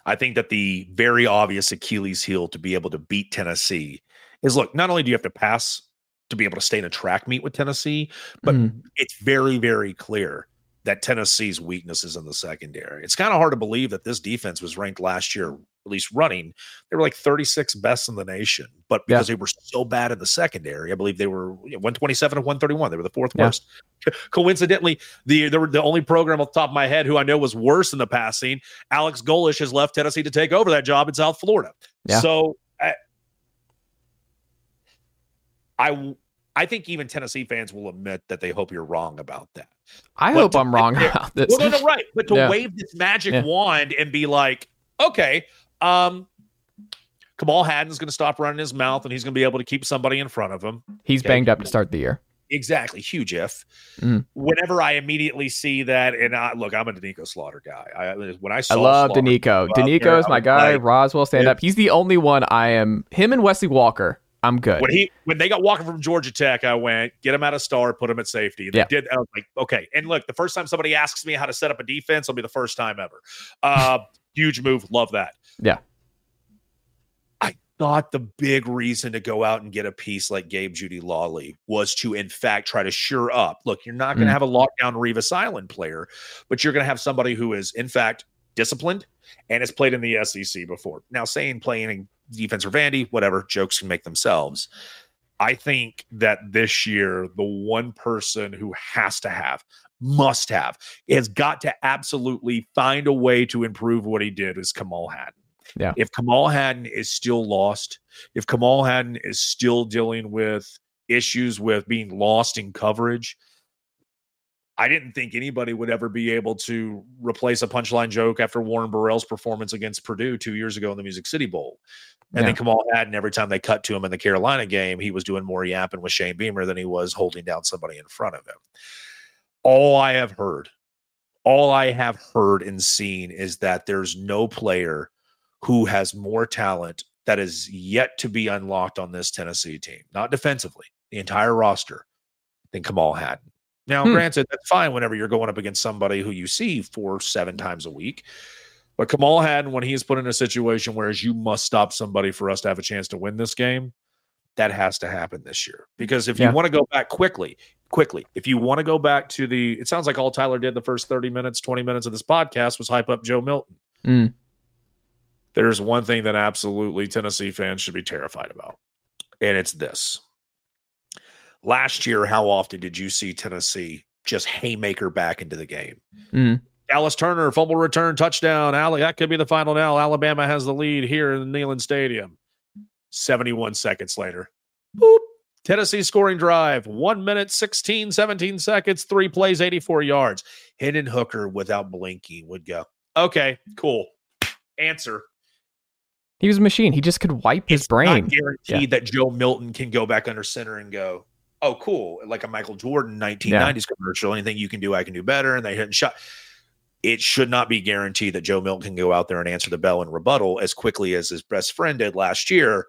D: I think that the very obvious Achilles heel to be able to beat Tennessee is look, not only do you have to pass to be able to stay in a track meet with Tennessee, but mm. it's very, very clear that Tennessee's weakness is in the secondary. It's kind of hard to believe that this defense was ranked last year, at least running. They were like 36 best in the nation, but because yeah. they were so bad in the secondary, I believe they were 127 and 131. They were the fourth yeah. worst. Coincidentally, the they were the only program off the top of my head who I know was worse in the passing. Alex Golesh has left Tennessee to take over that job in South Florida. Yeah. So I, I I think even Tennessee fans will admit that they hope you're wrong about that.
C: I but hope I'm wrong about this.
D: Well, no, no, right. But to yeah. wave this magic yeah. wand and be like, okay, um, Kamal Hadden's going to stop running his mouth and he's going to be able to keep somebody in front of him.
C: He's okay. banged up to start the year.
D: Exactly. Huge if. Mm. Whenever I immediately see that, and I, look, I'm a Doneiko Slaughter guy. I, when I saw
C: I love Slaughter Doneiko. Doneiko is my guy. Like, Roswell stand up. He's the only one I am. Him and Wesley Walker I'm good.
D: When he when they got walking from Georgia Tech, I went get him out of star, put him at safety. They yeah. did. I was like, okay. And look, the first time somebody asks me how to set up a defense, will be the first time ever. Uh, huge move. Love that.
C: Yeah.
D: I thought the big reason to go out and get a piece like Gabe Jeudy-Lally was to, in fact, try to sure up. Look, you're not going to mm. have a lockdown Revis Island player, but you're going to have somebody who is, in fact, disciplined and has played in the SEC before. Now, saying playing defense or Vandy, whatever, jokes can make themselves. I think that this year, the one person who has to have, must have, has got to absolutely find a way to improve what he did is Kamal Hadden.
C: Yeah.
D: If Kamal Hadden is still lost, if Kamal Hadden is still dealing with issues with being lost in coverage, I didn't think anybody would ever be able to replace a punchline joke after Warren Burrell's performance against Purdue two years ago in the Music City Bowl. And
C: Yeah.
D: then Kamal Hadden, every time they cut to him in the Carolina game, he was doing more yapping with Shane Beamer than he was holding down somebody in front of him. All I have heard, all I have heard and seen is that there's no player who has more talent that is yet to be unlocked on this Tennessee team, not defensively, the entire roster, than Kamal Hadden. Now,
C: Hmm.
D: granted, that's fine whenever you're going up against somebody who you see four, seven times a week. But Kamal Hadden, when he is put in a situation where you must stop somebody for us to have a chance to win this game, that has to happen this year. Because if
C: Yeah.
D: you want to go back quickly, quickly, if you want to go back to the, it sounds like all Tyler did the first 30 minutes, 20 minutes of this podcast was hype up Joe Milton.
C: Mm.
D: There's one thing that absolutely Tennessee fans should be terrified about, and it's this. Last year, how often did you see Tennessee just haymaker back into the game?
C: Mm.
D: Dallas Turner, fumble return, touchdown. Ale- that could be the final now. Alabama has the lead here in the Neyland Stadium. 71 seconds later. Boop. Tennessee scoring drive. One minute, 16, 17 seconds, three plays, 84 yards. Hendon Hooker without blinking would go, okay, cool. Answer.
C: He was a machine. He just could wipe his brain.
D: Not guaranteed that Joe Milton can go back under center and go, oh, cool. Like a Michael Jordan 1990s commercial. Anything you can do, I can do better. And they hit and shot. It should not be guaranteed that Joe Milton can go out there and answer the bell and rebuttal as quickly as his best friend did last year.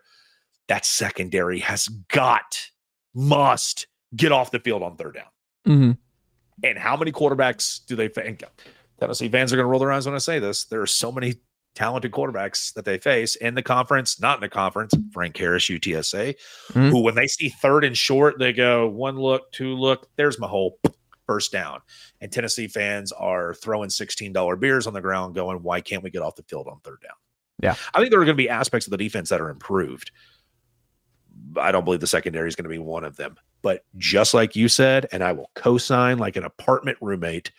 D: That secondary has got, must get off the field on third down.
C: hmm
D: And how many quarterbacks do they think? Tennessee fans are going to roll their eyes when I say this. There are so many talented quarterbacks that they face in the conference, not in the conference. Frank Harris, UTSA,
C: Mhm.
D: who when they see third and short, they go one look, two look. There's my whole first down. And Tennessee fans are throwing $16 beers on the ground, going, "Why can't we get off the field on third down?"
C: Yeah.
D: I think there are going to be aspects of the defense that are improved. I don't believe the secondary is going to be one of them. But just like you said, and I will co-sign like an apartment roommate.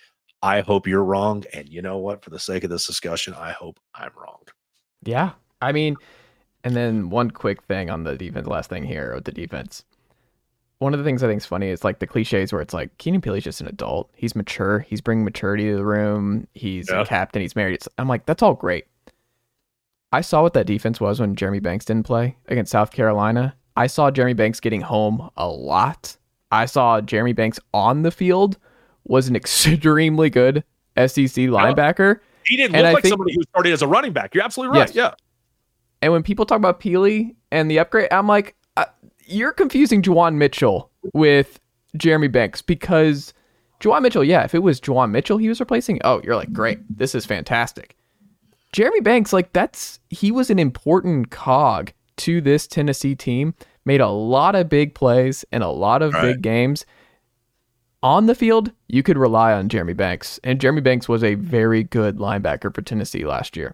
D: I hope you're wrong. And you know what? For the sake of this discussion, I hope I'm wrong.
C: Yeah. I mean, and then one quick thing on the defense, last thing here with the defense. One of the things I think is funny is like the cliches where it's like Keenan Pili's just an adult. He's mature. He's bringing maturity to the room. He's
D: Yeah.
C: a captain. He's married. It's, I'm like, that's all great. I saw what that defense was when Jeremy Banks didn't play against South Carolina. I saw Jeremy Banks getting home a lot. I saw Jeremy Banks on the field was an extremely good SEC linebacker.
D: He didn't
C: And
D: look
C: I
D: like
C: think-
D: somebody who started as a running back. You're absolutely right.
C: Yes.
D: Yeah.
C: And when people talk about Pili and the upgrade, I'm like, uh, you're confusing Juwan Mitchell with Jeremy Banks because Juwan Mitchell, yeah, if it was Juwan Mitchell he was replacing, oh, you're like, great, this is fantastic. Jeremy Banks, like, that's he was an important cog to this Tennessee team, made a lot of big plays and a lot of
D: Right.
C: big games. On the field, you could rely on Jeremy Banks, and Jeremy Banks was a very good linebacker for Tennessee last year.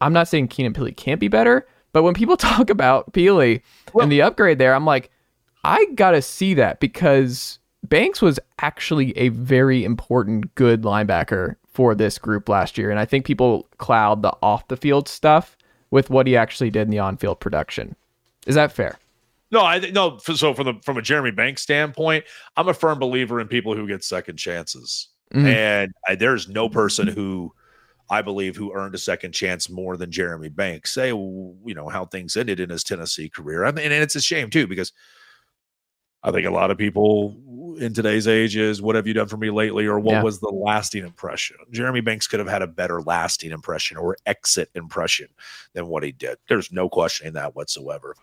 C: I'm not saying Keenan Pili can't be better, but when people talk about Pili and the upgrade there, I'm like, I gotta see that because Banks was actually a very important, good linebacker for this group last year, and I think people cloud the off the field stuff with what he actually did in the on field production. Is that fair?
D: No, I think no. So from the from a Jeremy Banks standpoint, I'm a firm believer in people who get second chances,
C: Mhm.
D: and I, there's no person who I believe who earned a second chance more than Jeremy Banks. Say, you know how things ended in his Tennessee career. I mean, and it's a shame too because I think a lot of people in today's age is what have you done for me lately, or what
C: Yeah.
D: was the lasting impression? Jeremy Banks could have had a better lasting impression or exit impression than what he did. There's no questioning that whatsoever.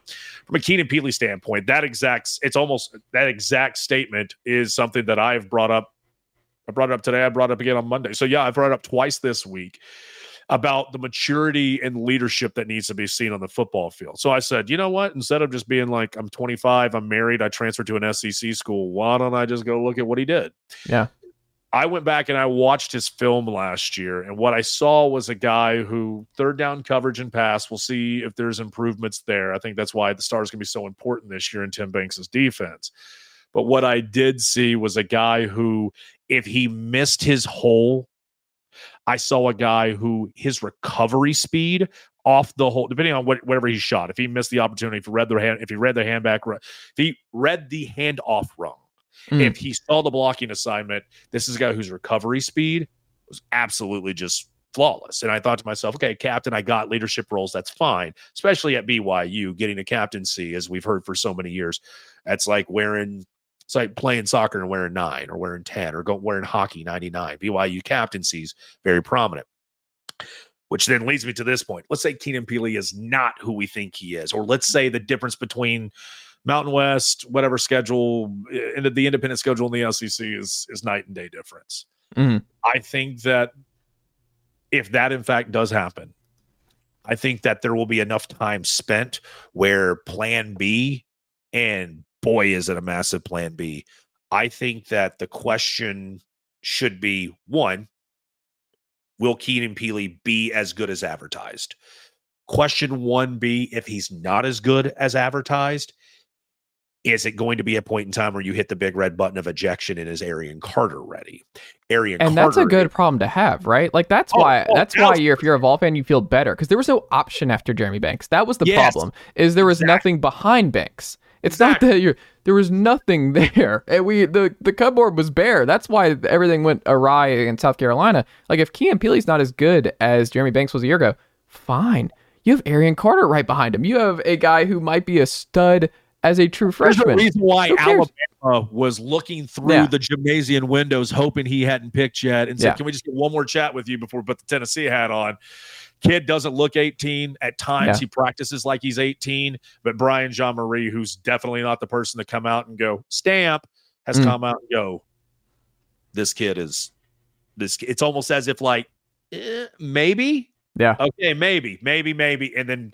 D: From a Keenan Pili standpoint, that exact it's almost that exact statement is something that I've brought up. I brought it up today. I brought it up again on Monday. So yeah, I brought it up twice this week about the maturity and leadership that needs to be seen on the football field. So I said, you know what? Instead of just being like, I'm 25, I'm married, I transferred to an SEC school, why don't I just go look at what he did?
C: Yeah.
D: I went back and I watched his film last year, and what I saw was a guy who third down coverage and pass. We'll see if there's improvements there. I think that's why the stars going to be so important this year in Tim Banks's defense. But what I did see was a guy who, if he missed his hole, I saw a guy who his recovery speed off the hole, depending on what whatever he shot. If he missed the opportunity, if he read the hand, if he read the handback, if he read the handoff wrong, mm. if he saw the blocking assignment, this is a guy whose recovery speed was absolutely just flawless. And I thought to myself, okay, captain, I got leadership roles. That's fine, especially at BYU, getting a captaincy, as we've heard for so many years. That's like wearing it's like playing soccer and wearing nine or wearing 10 or go, wearing hockey 99. BYU captaincies very prominent. Which then leads me to this point. Let's say Keenan Pili is not who we think he is, or let's say the difference between Mountain West, whatever schedule, and the independent schedule in the SEC is is night and day difference. Mm-hmm. I think that if that in fact does happen, I think that there will be enough time spent where Plan B and boy, is it a massive plan B. I think that the question should be one, will Keenan Pili be as good as advertised? Question one B, if he's not as good as advertised, is it going to be a point in time where you hit the big red button of ejection and is Arion Carter ready? Arion
C: and
D: Carter
C: that's a good problem to have, right? Like that's oh, why oh, that's why you're if you're a Vol fan, you feel better because there was no option after Jeremy Banks. That was the yes, problem. Is there was exactly. nothing behind Banks. It's exactly. not that you there was nothing there. And we the the cupboard was bare. That's why everything went awry in South Carolina. Like if Keenan Pili's not as good as Jeremy Banks was a year ago, fine. You have Arion Carter right behind him. You have a guy who might be a stud as a true freshman.
D: There's a reason why Alabama was looking through yeah. the gymnasium windows, hoping he hadn't picked yet, and said, yeah. "Can we just get one more chat with you before we put the Tennessee hat on?" Kid doesn't look 18. At times, yeah. he practices like he's 18. But Brian Jean-Mary, who's definitely not the person to come out and go stamp, has mm. come out and go. This kid is this. It's almost as if like eh, maybe.
C: Yeah.
D: Okay. Maybe. Maybe. Maybe. And then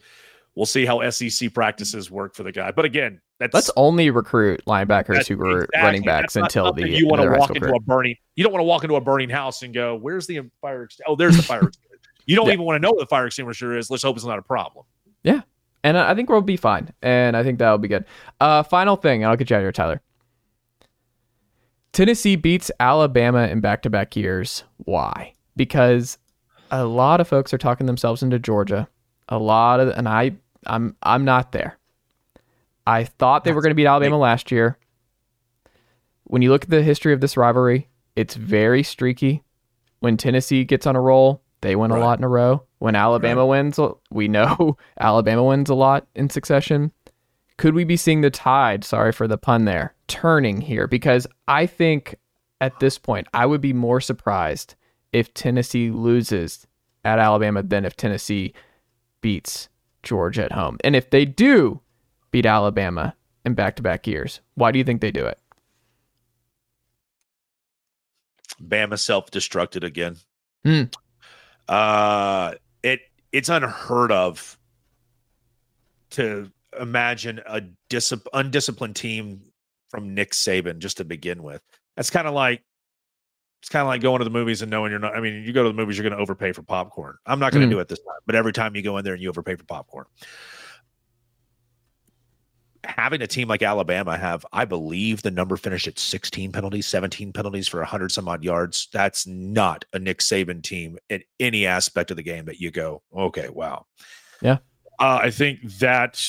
D: we'll see how SEC practices work for the guy. But again, that's
C: let's only recruit linebackers who were exactly, running backs until the
D: you want to walk into career. a burning. You don't want to walk into a burning house and go, "Where's the fire?" Oh, there's the fire. You don't yeah. even want to know what the fire extinguisher is. Let's hope it's not a problem.
C: Yeah. And I think we'll be fine. And I think that'll be good. Uh, final thing, and I'll get you out of here, Tyler. Tennessee beats Alabama in back to back years. Why? Because a lot of folks are talking themselves into Georgia. A lot of and I I'm I'm not there. I thought they That's were going to beat Alabama last year. When you look at the history of this rivalry, it's very streaky. When Tennessee gets on a roll, they win right. a lot in a row. When Alabama right. wins, we know Alabama wins a lot in succession. Could we be seeing the tide, sorry for the pun there, turning here? Because I think at this point, I would be more surprised if Tennessee loses at Alabama than if Tennessee beats Georgia at home. And if they do beat Alabama in back to back years, why do you think they do it?
D: Bama self destructed again.
C: Hmm.
D: Uh, it it's unheard of to imagine a dis- undisciplined team from Nick Saban just to begin with. That's kind of like it's kind of like going to the movies and knowing you're not. I mean, you go to the movies, you're going to overpay for popcorn. I'm not going to mm. do it this time, but every time you go in there and you overpay for popcorn, having a team like Alabama have, I believe the number finished at 16 penalties, 17 penalties for 100 some odd yards. That's not a Nick Saban team in any aspect of the game that you go, okay, wow.
C: Yeah.
D: Uh, I think that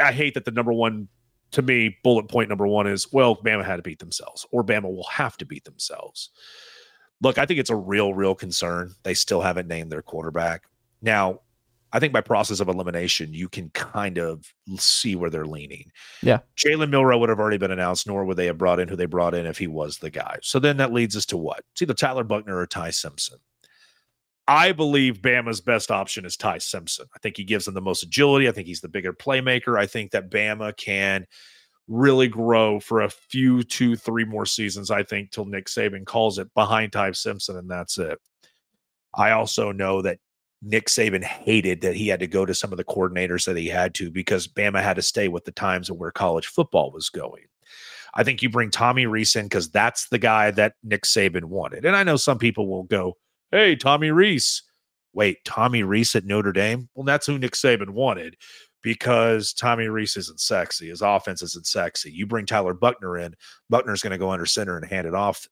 D: I hate that the number one, to me, bullet point number one is, well, Bama had to beat themselves, or Bama will have to beat themselves. Look, I think it's a real, real concern. They still haven't named their quarterback. Now, I think by process of elimination, you can kind of see where they're leaning.
C: Yeah.
D: Jalen Milroe would have already been announced, nor would they have brought in who they brought in if he was the guy. So then that leads us to what? It's either Tyler Buchner or Ty Simpson. I believe Bama's best option is Ty Simpson. I think he gives them the most agility. I think he's the bigger playmaker. I think that Bama can really grow for a few, two, three more seasons, I think, till Nick Saban calls it behind Ty Simpson, and that's it. I also know that Nick Saban hated that he had to go to some of the coordinators that he had to because Bama had to stay with the times of where college football was going. I think you bring Tommy Rees in because that's the guy that Nick Saban wanted. And I know some people will go, hey, Tommy Rees. Wait, Tommy Rees at Notre Dame? Well, that's who Nick Saban wanted because Tommy Rees isn't sexy. His offense isn't sexy. You bring Tyler Buchner in, Buchner's going to go under center and hand it off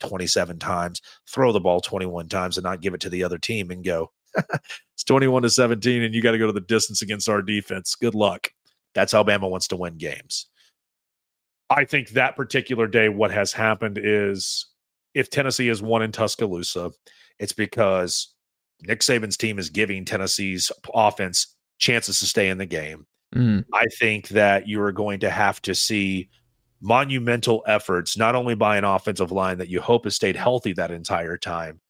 D: 27 times, throw the ball 21 times and not give it to the other team and go, it's 21 to 17 and you got to go to the distance against our defense. Good luck. That's Alabama wants to win games. I think that particular day, what has happened is if Tennessee has won in Tuscaloosa, it's because Nick Saban's team is giving Tennessee's offense chances to stay in the game.
C: Mm.
D: I think that you are going to have to see monumental efforts, not only by an offensive line that you hope has stayed healthy that entire time,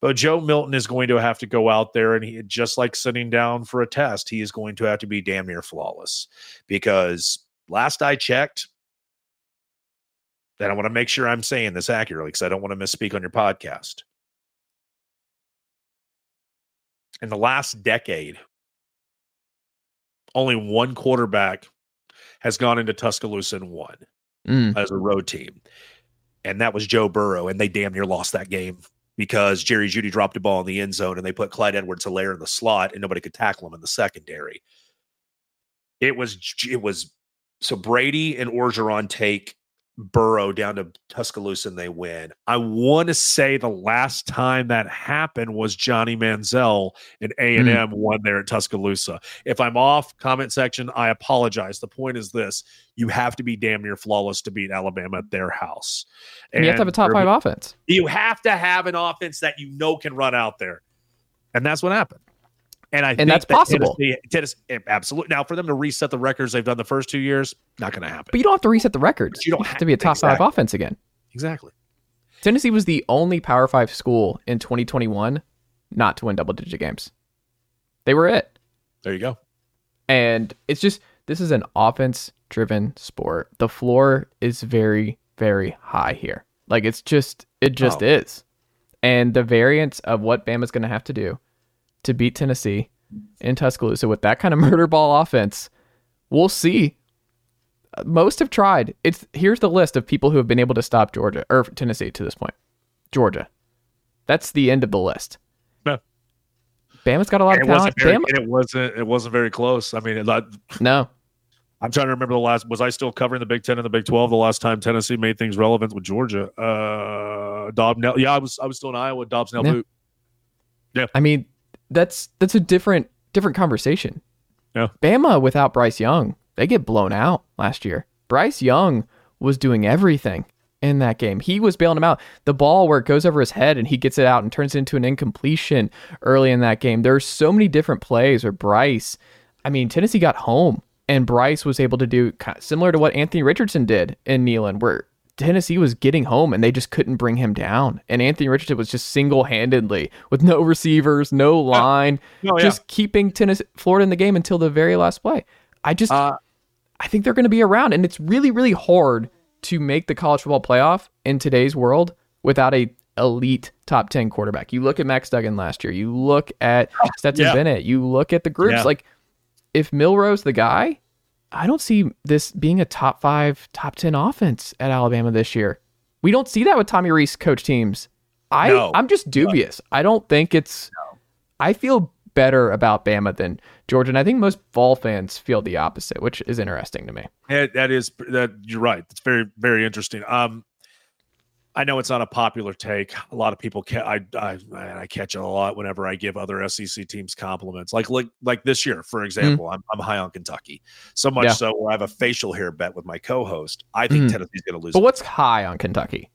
D: but Joe Milton is going to have to go out there and he just like sitting down for a test, he is going to have to be damn near flawless because last I checked, and I want to make sure I'm saying this accurately because I don't want to misspeak on your podcast. In the last decade, only one quarterback has gone into Tuscaloosa and won
C: Mm.
D: as a road team. And that was Joe Burrow. And they damn near lost that game because Jerry Jeudy dropped a ball in the end zone and they put Clyde Edwards-Helaire in the slot and nobody could tackle him in the secondary. It was, it was, so Brady and Orgeron take Burrow down to Tuscaloosa and they win. I want to say the last time that happened was Johnny Manziel and hmm. A&M won there at Tuscaloosa. If I'm off, comment section, I apologize. The point is this, you have to be damn near flawless to beat Alabama at their house.
C: And you have to have a top five offense.
D: You have to have an offense that you know can run out there. And that's what happened. And I think
C: that's
D: that
C: possible.
D: Tennessee, eh, Tennessee, absolutely. Now, for them to reset the records they've done the first two years, not going to happen.
C: But you don't have to reset the records.
D: You don't
C: have
D: have-
C: to be a top
D: exactly.
C: five offense again.
D: exactly.
C: Tennessee was the only Power Five school in 2021 not to win double digit games. They were it.
D: There you go.
C: And it's just, this is an offense driven sport. The floor is very, very high here. Like it's just, it just
D: Oh.
C: is. And the variance of what Bama's going to have to do to beat Tennessee in Tuscaloosa with that kind of murder ball offense, we'll see. Most have tried. It's here's the list of people who have been able to stop Georgia or Tennessee to this point. Georgia. That's the end of the list.
D: No.
C: Bama's got a lot
D: And
C: of
D: it wasn't
C: talent.
D: very,
C: Bama,
D: it wasn't it wasn't very close. I mean, it,
C: no,
D: I'm trying to remember the last. Was I still covering the Big Ten and the Big Twelve the last time Tennessee made things relevant with Georgia? Uh, Dobnell. Yeah, I was. I was still in Iowa. Dobbs Nail
C: Yeah.
D: boot. Yeah.
C: I mean that's that's a different different conversation.
D: Yeah.
C: Bama without Bryce Young, they get blown out last year. Bryce Young was doing everything in that game. He was bailing him out. The ball where it goes over his head and he gets it out and turns it into an incompletion early in that game. There are so many different plays where Bryce, I mean, Tennessee got home and Bryce was able to do similar to what Anthony Richardson did in Neyland, where Tennessee was getting home and they just couldn't bring him down. And Anthony Richardson was just single handedly with no receivers, no line,
D: Oh, yeah.
C: just keeping Tennessee Florida in the game until the very last play. I just
D: Uh,
C: I think they're going to be around, and it's really really hard to make the college football playoff in today's world without a elite top 10 quarterback. You look at Max Duggan last year, you look at Stetson
D: yeah.
C: Bennett, you look at the groups
D: Yeah.
C: like if Milroe's the guy, I don't see this being a top 5 top 10 offense at Alabama this year. We don't see that with Tommy Rees coach teams. I
D: No.
C: I'm just dubious. I don't think it's I feel better about Bama than Georgia, and I think most Vol fans feel the opposite, which is interesting to me.
D: That, that is that you're right. It's very very interesting. Um, I know it's not a popular take. A lot of people ca- I I I catch it a lot whenever I give other SEC teams compliments. Like like like this year, for example, I'm I'm high on Kentucky. So much
C: Mm. Yeah.
D: so where I have a facial hair bet with my co-host. I think
C: Mhm.
D: Tennessee's going to lose.
C: But what's high on Kentucky?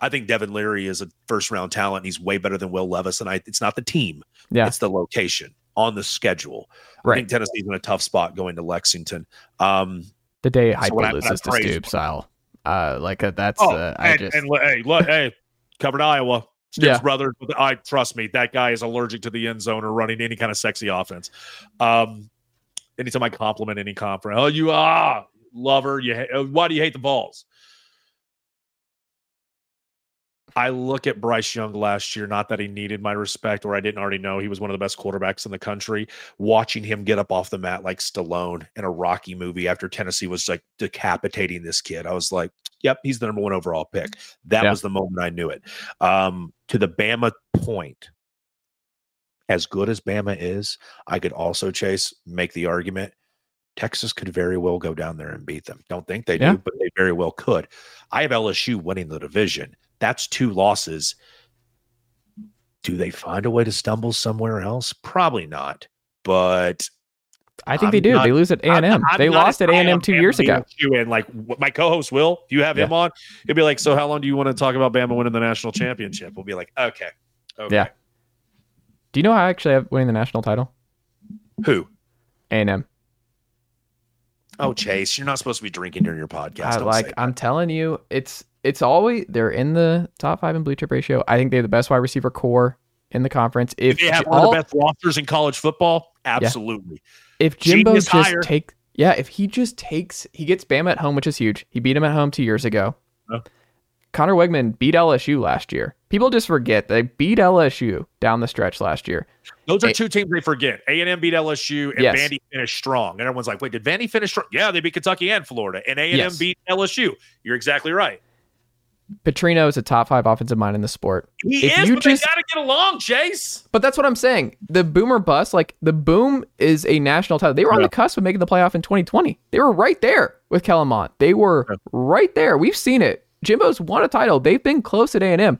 D: I think Devin Leary is a first round talent. He's way better than Will Levis, and I it's not the team.
C: Yeah.
D: It's the location on the schedule. I
C: Right.
D: think Tennessee's in a tough spot going to Lexington. Um,
C: The day
D: So I- when I
C: loses to Stoops, I'll uh like uh, that's
D: Oh,
C: uh, I
D: and,
C: just
D: and look, hey, look, hey, covered Iowa. Stoops
C: Yeah.
D: brothers. I trust me, that guy is allergic to the end zone or running any kind of sexy offense. Um, anytime I compliment any conference, oh, you ah lover, you ha- why do you hate the balls? I look at Bryce Young last year, not that he needed my respect or I didn't already know he was one of the best quarterbacks in the country. Watching him get up off the mat like Stallone in a Rocky movie after Tennessee was like decapitating this kid, I was like, yep, he's the number one overall pick. That
C: Yeah.
D: was the moment I knew it. Um, to the Bama point, as good as Bama is, I could also chase make the argument Texas could very well go down there and beat them. Don't think they
C: Yeah.
D: do, but they very well could. I have LSU winning the division. That's two losses. Do they find a way to stumble somewhere else? Probably not. But
C: I think
D: I'm
C: they do.
D: not-
C: they lose at A and M. They lost at A and M two years ago.
D: a shoe in. Like my co-host Will, if you have him on, he'll be like, "So how long do you want to talk about Bama winning the national championship?" We'll be like, "Okay, okay."
C: Yeah. Do you know how I actually have winning the national title?
D: Who?
C: A and M.
D: Oh, Chase, you're not supposed to be drinking during your podcast.
C: I like. I'm telling you, it's it's always they're in the top five in blue chip ratio. I think they have the best wide receiver core in the conference. If
D: they have
C: J-
D: one of the best rosters in college football, absolutely.
C: if Jimbo
D: Genius
C: just
D: hire.
C: take yeah, if he just takes he gets Bama at home, which is huge. He beat him at home two years ago.
D: Oh.
C: Conner Weigman beat LSU last year. People just forget they beat LSU down the stretch last year.
D: Those are
C: A-
D: two teams they forget. A and M beat LSU, and
C: Yes.
D: Vandy finished strong. And everyone's like, "Wait, did Vandy finish strong?" Yeah, they beat Kentucky and Florida, and A and M beat LSU. You're exactly right.
C: Petrino is a top five offensive mind in the sport.
D: He
C: If
D: is,
C: you
D: but
C: just-
D: they got to get along, Chase.
C: But that's what I'm saying. The boomer bust, like the boom is a national title. They were on the cusp of making the playoff in 2020. They were right there with Kellen Mond. They were right there. We've seen it. Jimbo's won a title. They've been close at A&M.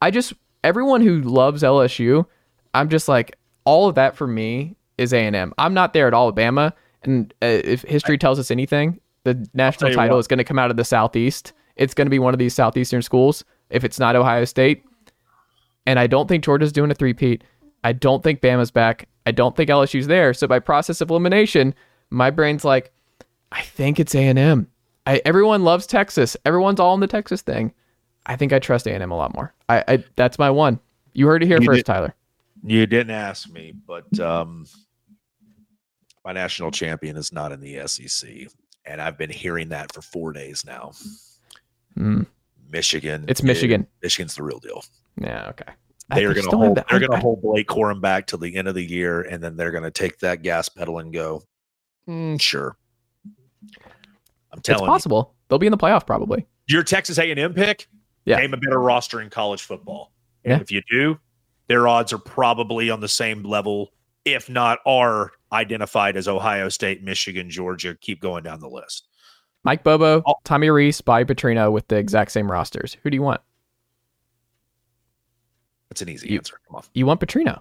C: I just everyone who loves LSU, I'm just like all of that for me is A&M. I'm not there at Alabama, and uh, if history tells us anything, the national title
D: what.
C: is going to come out of the southeast. It's going to be one of these southeastern schools. If it's not Ohio State, and I don't think Georgia's doing a three-peat. I don't think Bama's back. I don't think LSU's there. So by process of elimination, my brain's like, I think it's A and M. Everyone loves Texas. Everyone's all in the Texas thing. I think I trust A and M a lot more. I, I that's my one. You heard it here
D: You
C: first,
D: did-
C: Tyler.
D: You didn't ask me, but um, my national champion is not in the SEC, and I've been hearing that for four days now.
C: Mm,
D: Michigan.
C: It's Michigan.
D: Michigan's the real deal.
C: yeah, okay. I
D: They are going to hold. They're going to hold Blake Corum back till the end of the year, and then they're going to take that gas pedal and go. "Mm, sure. I'm telling It's
C: possible. They'll be in the playoff probably.
D: your Texas A&M pick.
C: Yeah.
D: Name a better roster in college football. And
C: Yeah.
D: if you do, their odds are probably on the same level, if not are identified as Ohio State, Michigan, Georgia. Keep going down the list.
C: Mike Bobo,
D: Oh.
C: Tommy Rees, Bobby Petrino with the exact same rosters. Who do you want?
D: That's an easy
C: You-
D: answer. Come on.
C: You want Petrino.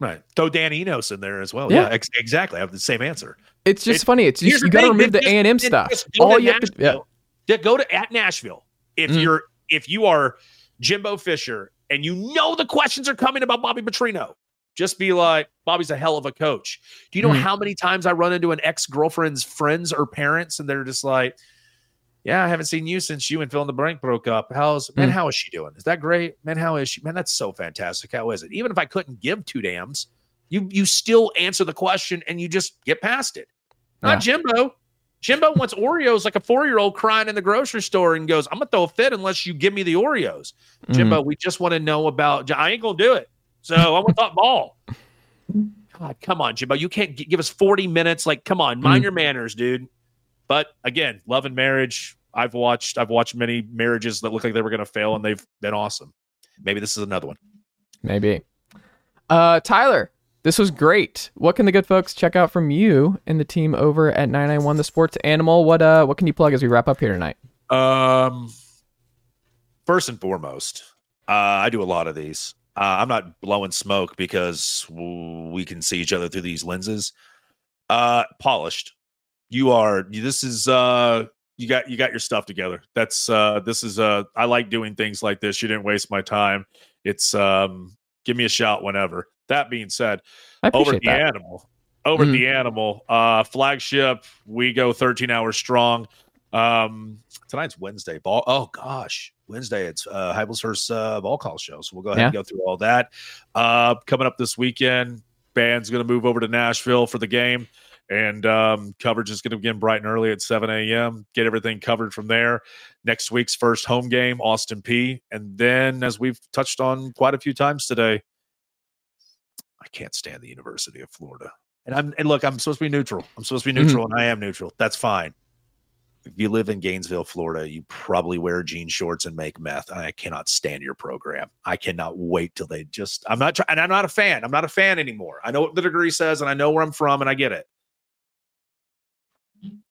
D: Right. Throw Dan Enos in there as well.
C: Yeah.
D: Yeah, ex- exactly. I have the same answer.
C: It's just
D: It-
C: funny. It's just, you got to remove the A and M stuff. All you have to, yeah.
D: Nashville. Yeah, Go to at Nashville. If
C: Mm.
D: you're if you are Jimbo Fisher and you know the questions are coming about Bobby Petrino, just be like, Bobby's a hell of a coach. Do you know
C: Mm.
D: how many times I run into an ex girlfriend's friends or parents and they're just like, yeah, I haven't seen you since you and Phil in the Brink broke up. How's man?
C: Mm.
D: How is she doing? Is that great, man? How is she? Man, that's so fantastic. How is it? Even if I couldn't give two dams, you you still answer the question and you just get past it. Not Jimbo. Jimbo wants Oreos like a four year old crying in the grocery store and goes, I'm gonna throw a fit unless you give me the Oreos.
C: Mhm.
D: Jimbo, we just want to know about. I ain't gonna do it. So I want to talk ball. God, come on, Jimbo. You can't gi- give us 40 minutes. Like, come on, mind
C: Mm.
D: your manners, dude. But again, love and marriage. I've watched. I've watched many marriages that look like they were gonna fail, and they've been awesome. Maybe this is another one.
C: Maybe. Uh, Tyler, this was great. What can the good folks check out from you and the team over at 991 The Sports Animal? What uh, what can you plug as we wrap up here tonight?
D: Um, first and foremost, uh, I do a lot of these. Uh, I'm not blowing smoke because we can see each other through these lenses. Uh, polished. You are. This is. Uh, you got. You got your stuff together. That's. Uh, this is. Uh, I like doing things like this. You didn't waste my time. It's. Um, give me a shout whenever. That being said, over the
C: that.
D: animal over at the animal uh flagship we go 13 hours strong um tonight's wednesday ball oh gosh wednesday it's uh Heidelberg's uh ball call show so we'll go ahead and go through all that uh coming up this weekend band's gonna move over to nashville for the game And um, coverage is going to begin bright and early at 7 a.m. Get everything covered from there. Next week's first home game, Austin Peay, And then, as we've touched on quite a few times today, I can't stand the University of Florida. And I'm and look, I'm supposed to be neutral. I'm supposed to be neutral, mm-hmm. and I am neutral. That's fine. If you live in Gainesville, Florida, you probably wear jean shorts and make meth. I cannot stand your program. I cannot wait till they just. I'm not trying, and I'm not a fan. I'm not a fan anymore. I know what the degree says, and I know where I'm from, and I get it.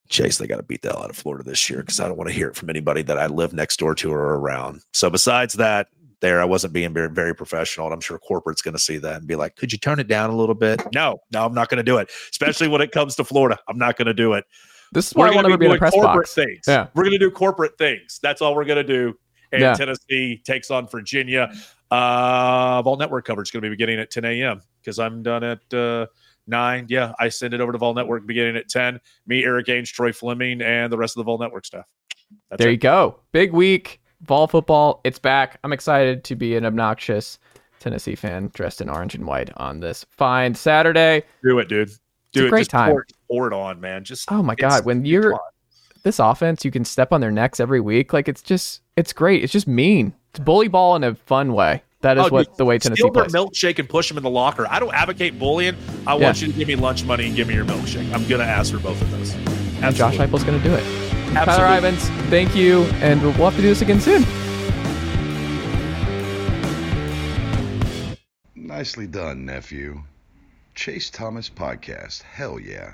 D: Chase, they got to beat the hell out of Florida this year because I don't want to hear it from anybody that I live next door to or around. So besides that, there I wasn't being very, very professional, and I'm sure corporate's going to see that and be like, "Could you turn it down a little bit?" No, no, I'm not going to do it. Especially when it comes to Florida, I'm not going to do it.
C: This is why we're I want to be in a press
D: corporate
C: box.
D: Things. Yeah, we're going to do corporate things. That's all we're going to do. And
C: yeah.
D: Tennessee takes on Virginia. Uh, Vol Network coverage is going to be beginning at 10 a.m. because I'm done at uh, nine. Yeah, I send it over to Vol Network beginning at 10. Me, Eric Ainge, Troy Fleming, and the rest of the Vol Network staff.
C: That's there it. you go. Big week. Vol football. It's back. I'm excited to be an obnoxious Tennessee fan dressed in orange and white on this fine Saturday.
D: Do it, dude. Do
C: it's
D: it.
C: great
D: Just
C: time.
D: Pour, it on, man. Just
C: oh my god, when you're this offense, you can step on their necks every week. Like it's just it's great. It's just mean. It's bully ball in a fun way. That is oh, what dude, the way Tennessee
D: steal
C: plays.
D: milkshake and push them in the locker. I don't advocate bullying. I yeah. want you to give me lunch money and give me your milkshake. I'm gonna ask for both of those.
C: Absolutely. And Josh Heupel's gonna do it. Absolutely. Tyler Ivens, thank you, and we'll have to do this again soon.
E: Nicely done, nephew. Chase Thomas Podcast. Hell yeah.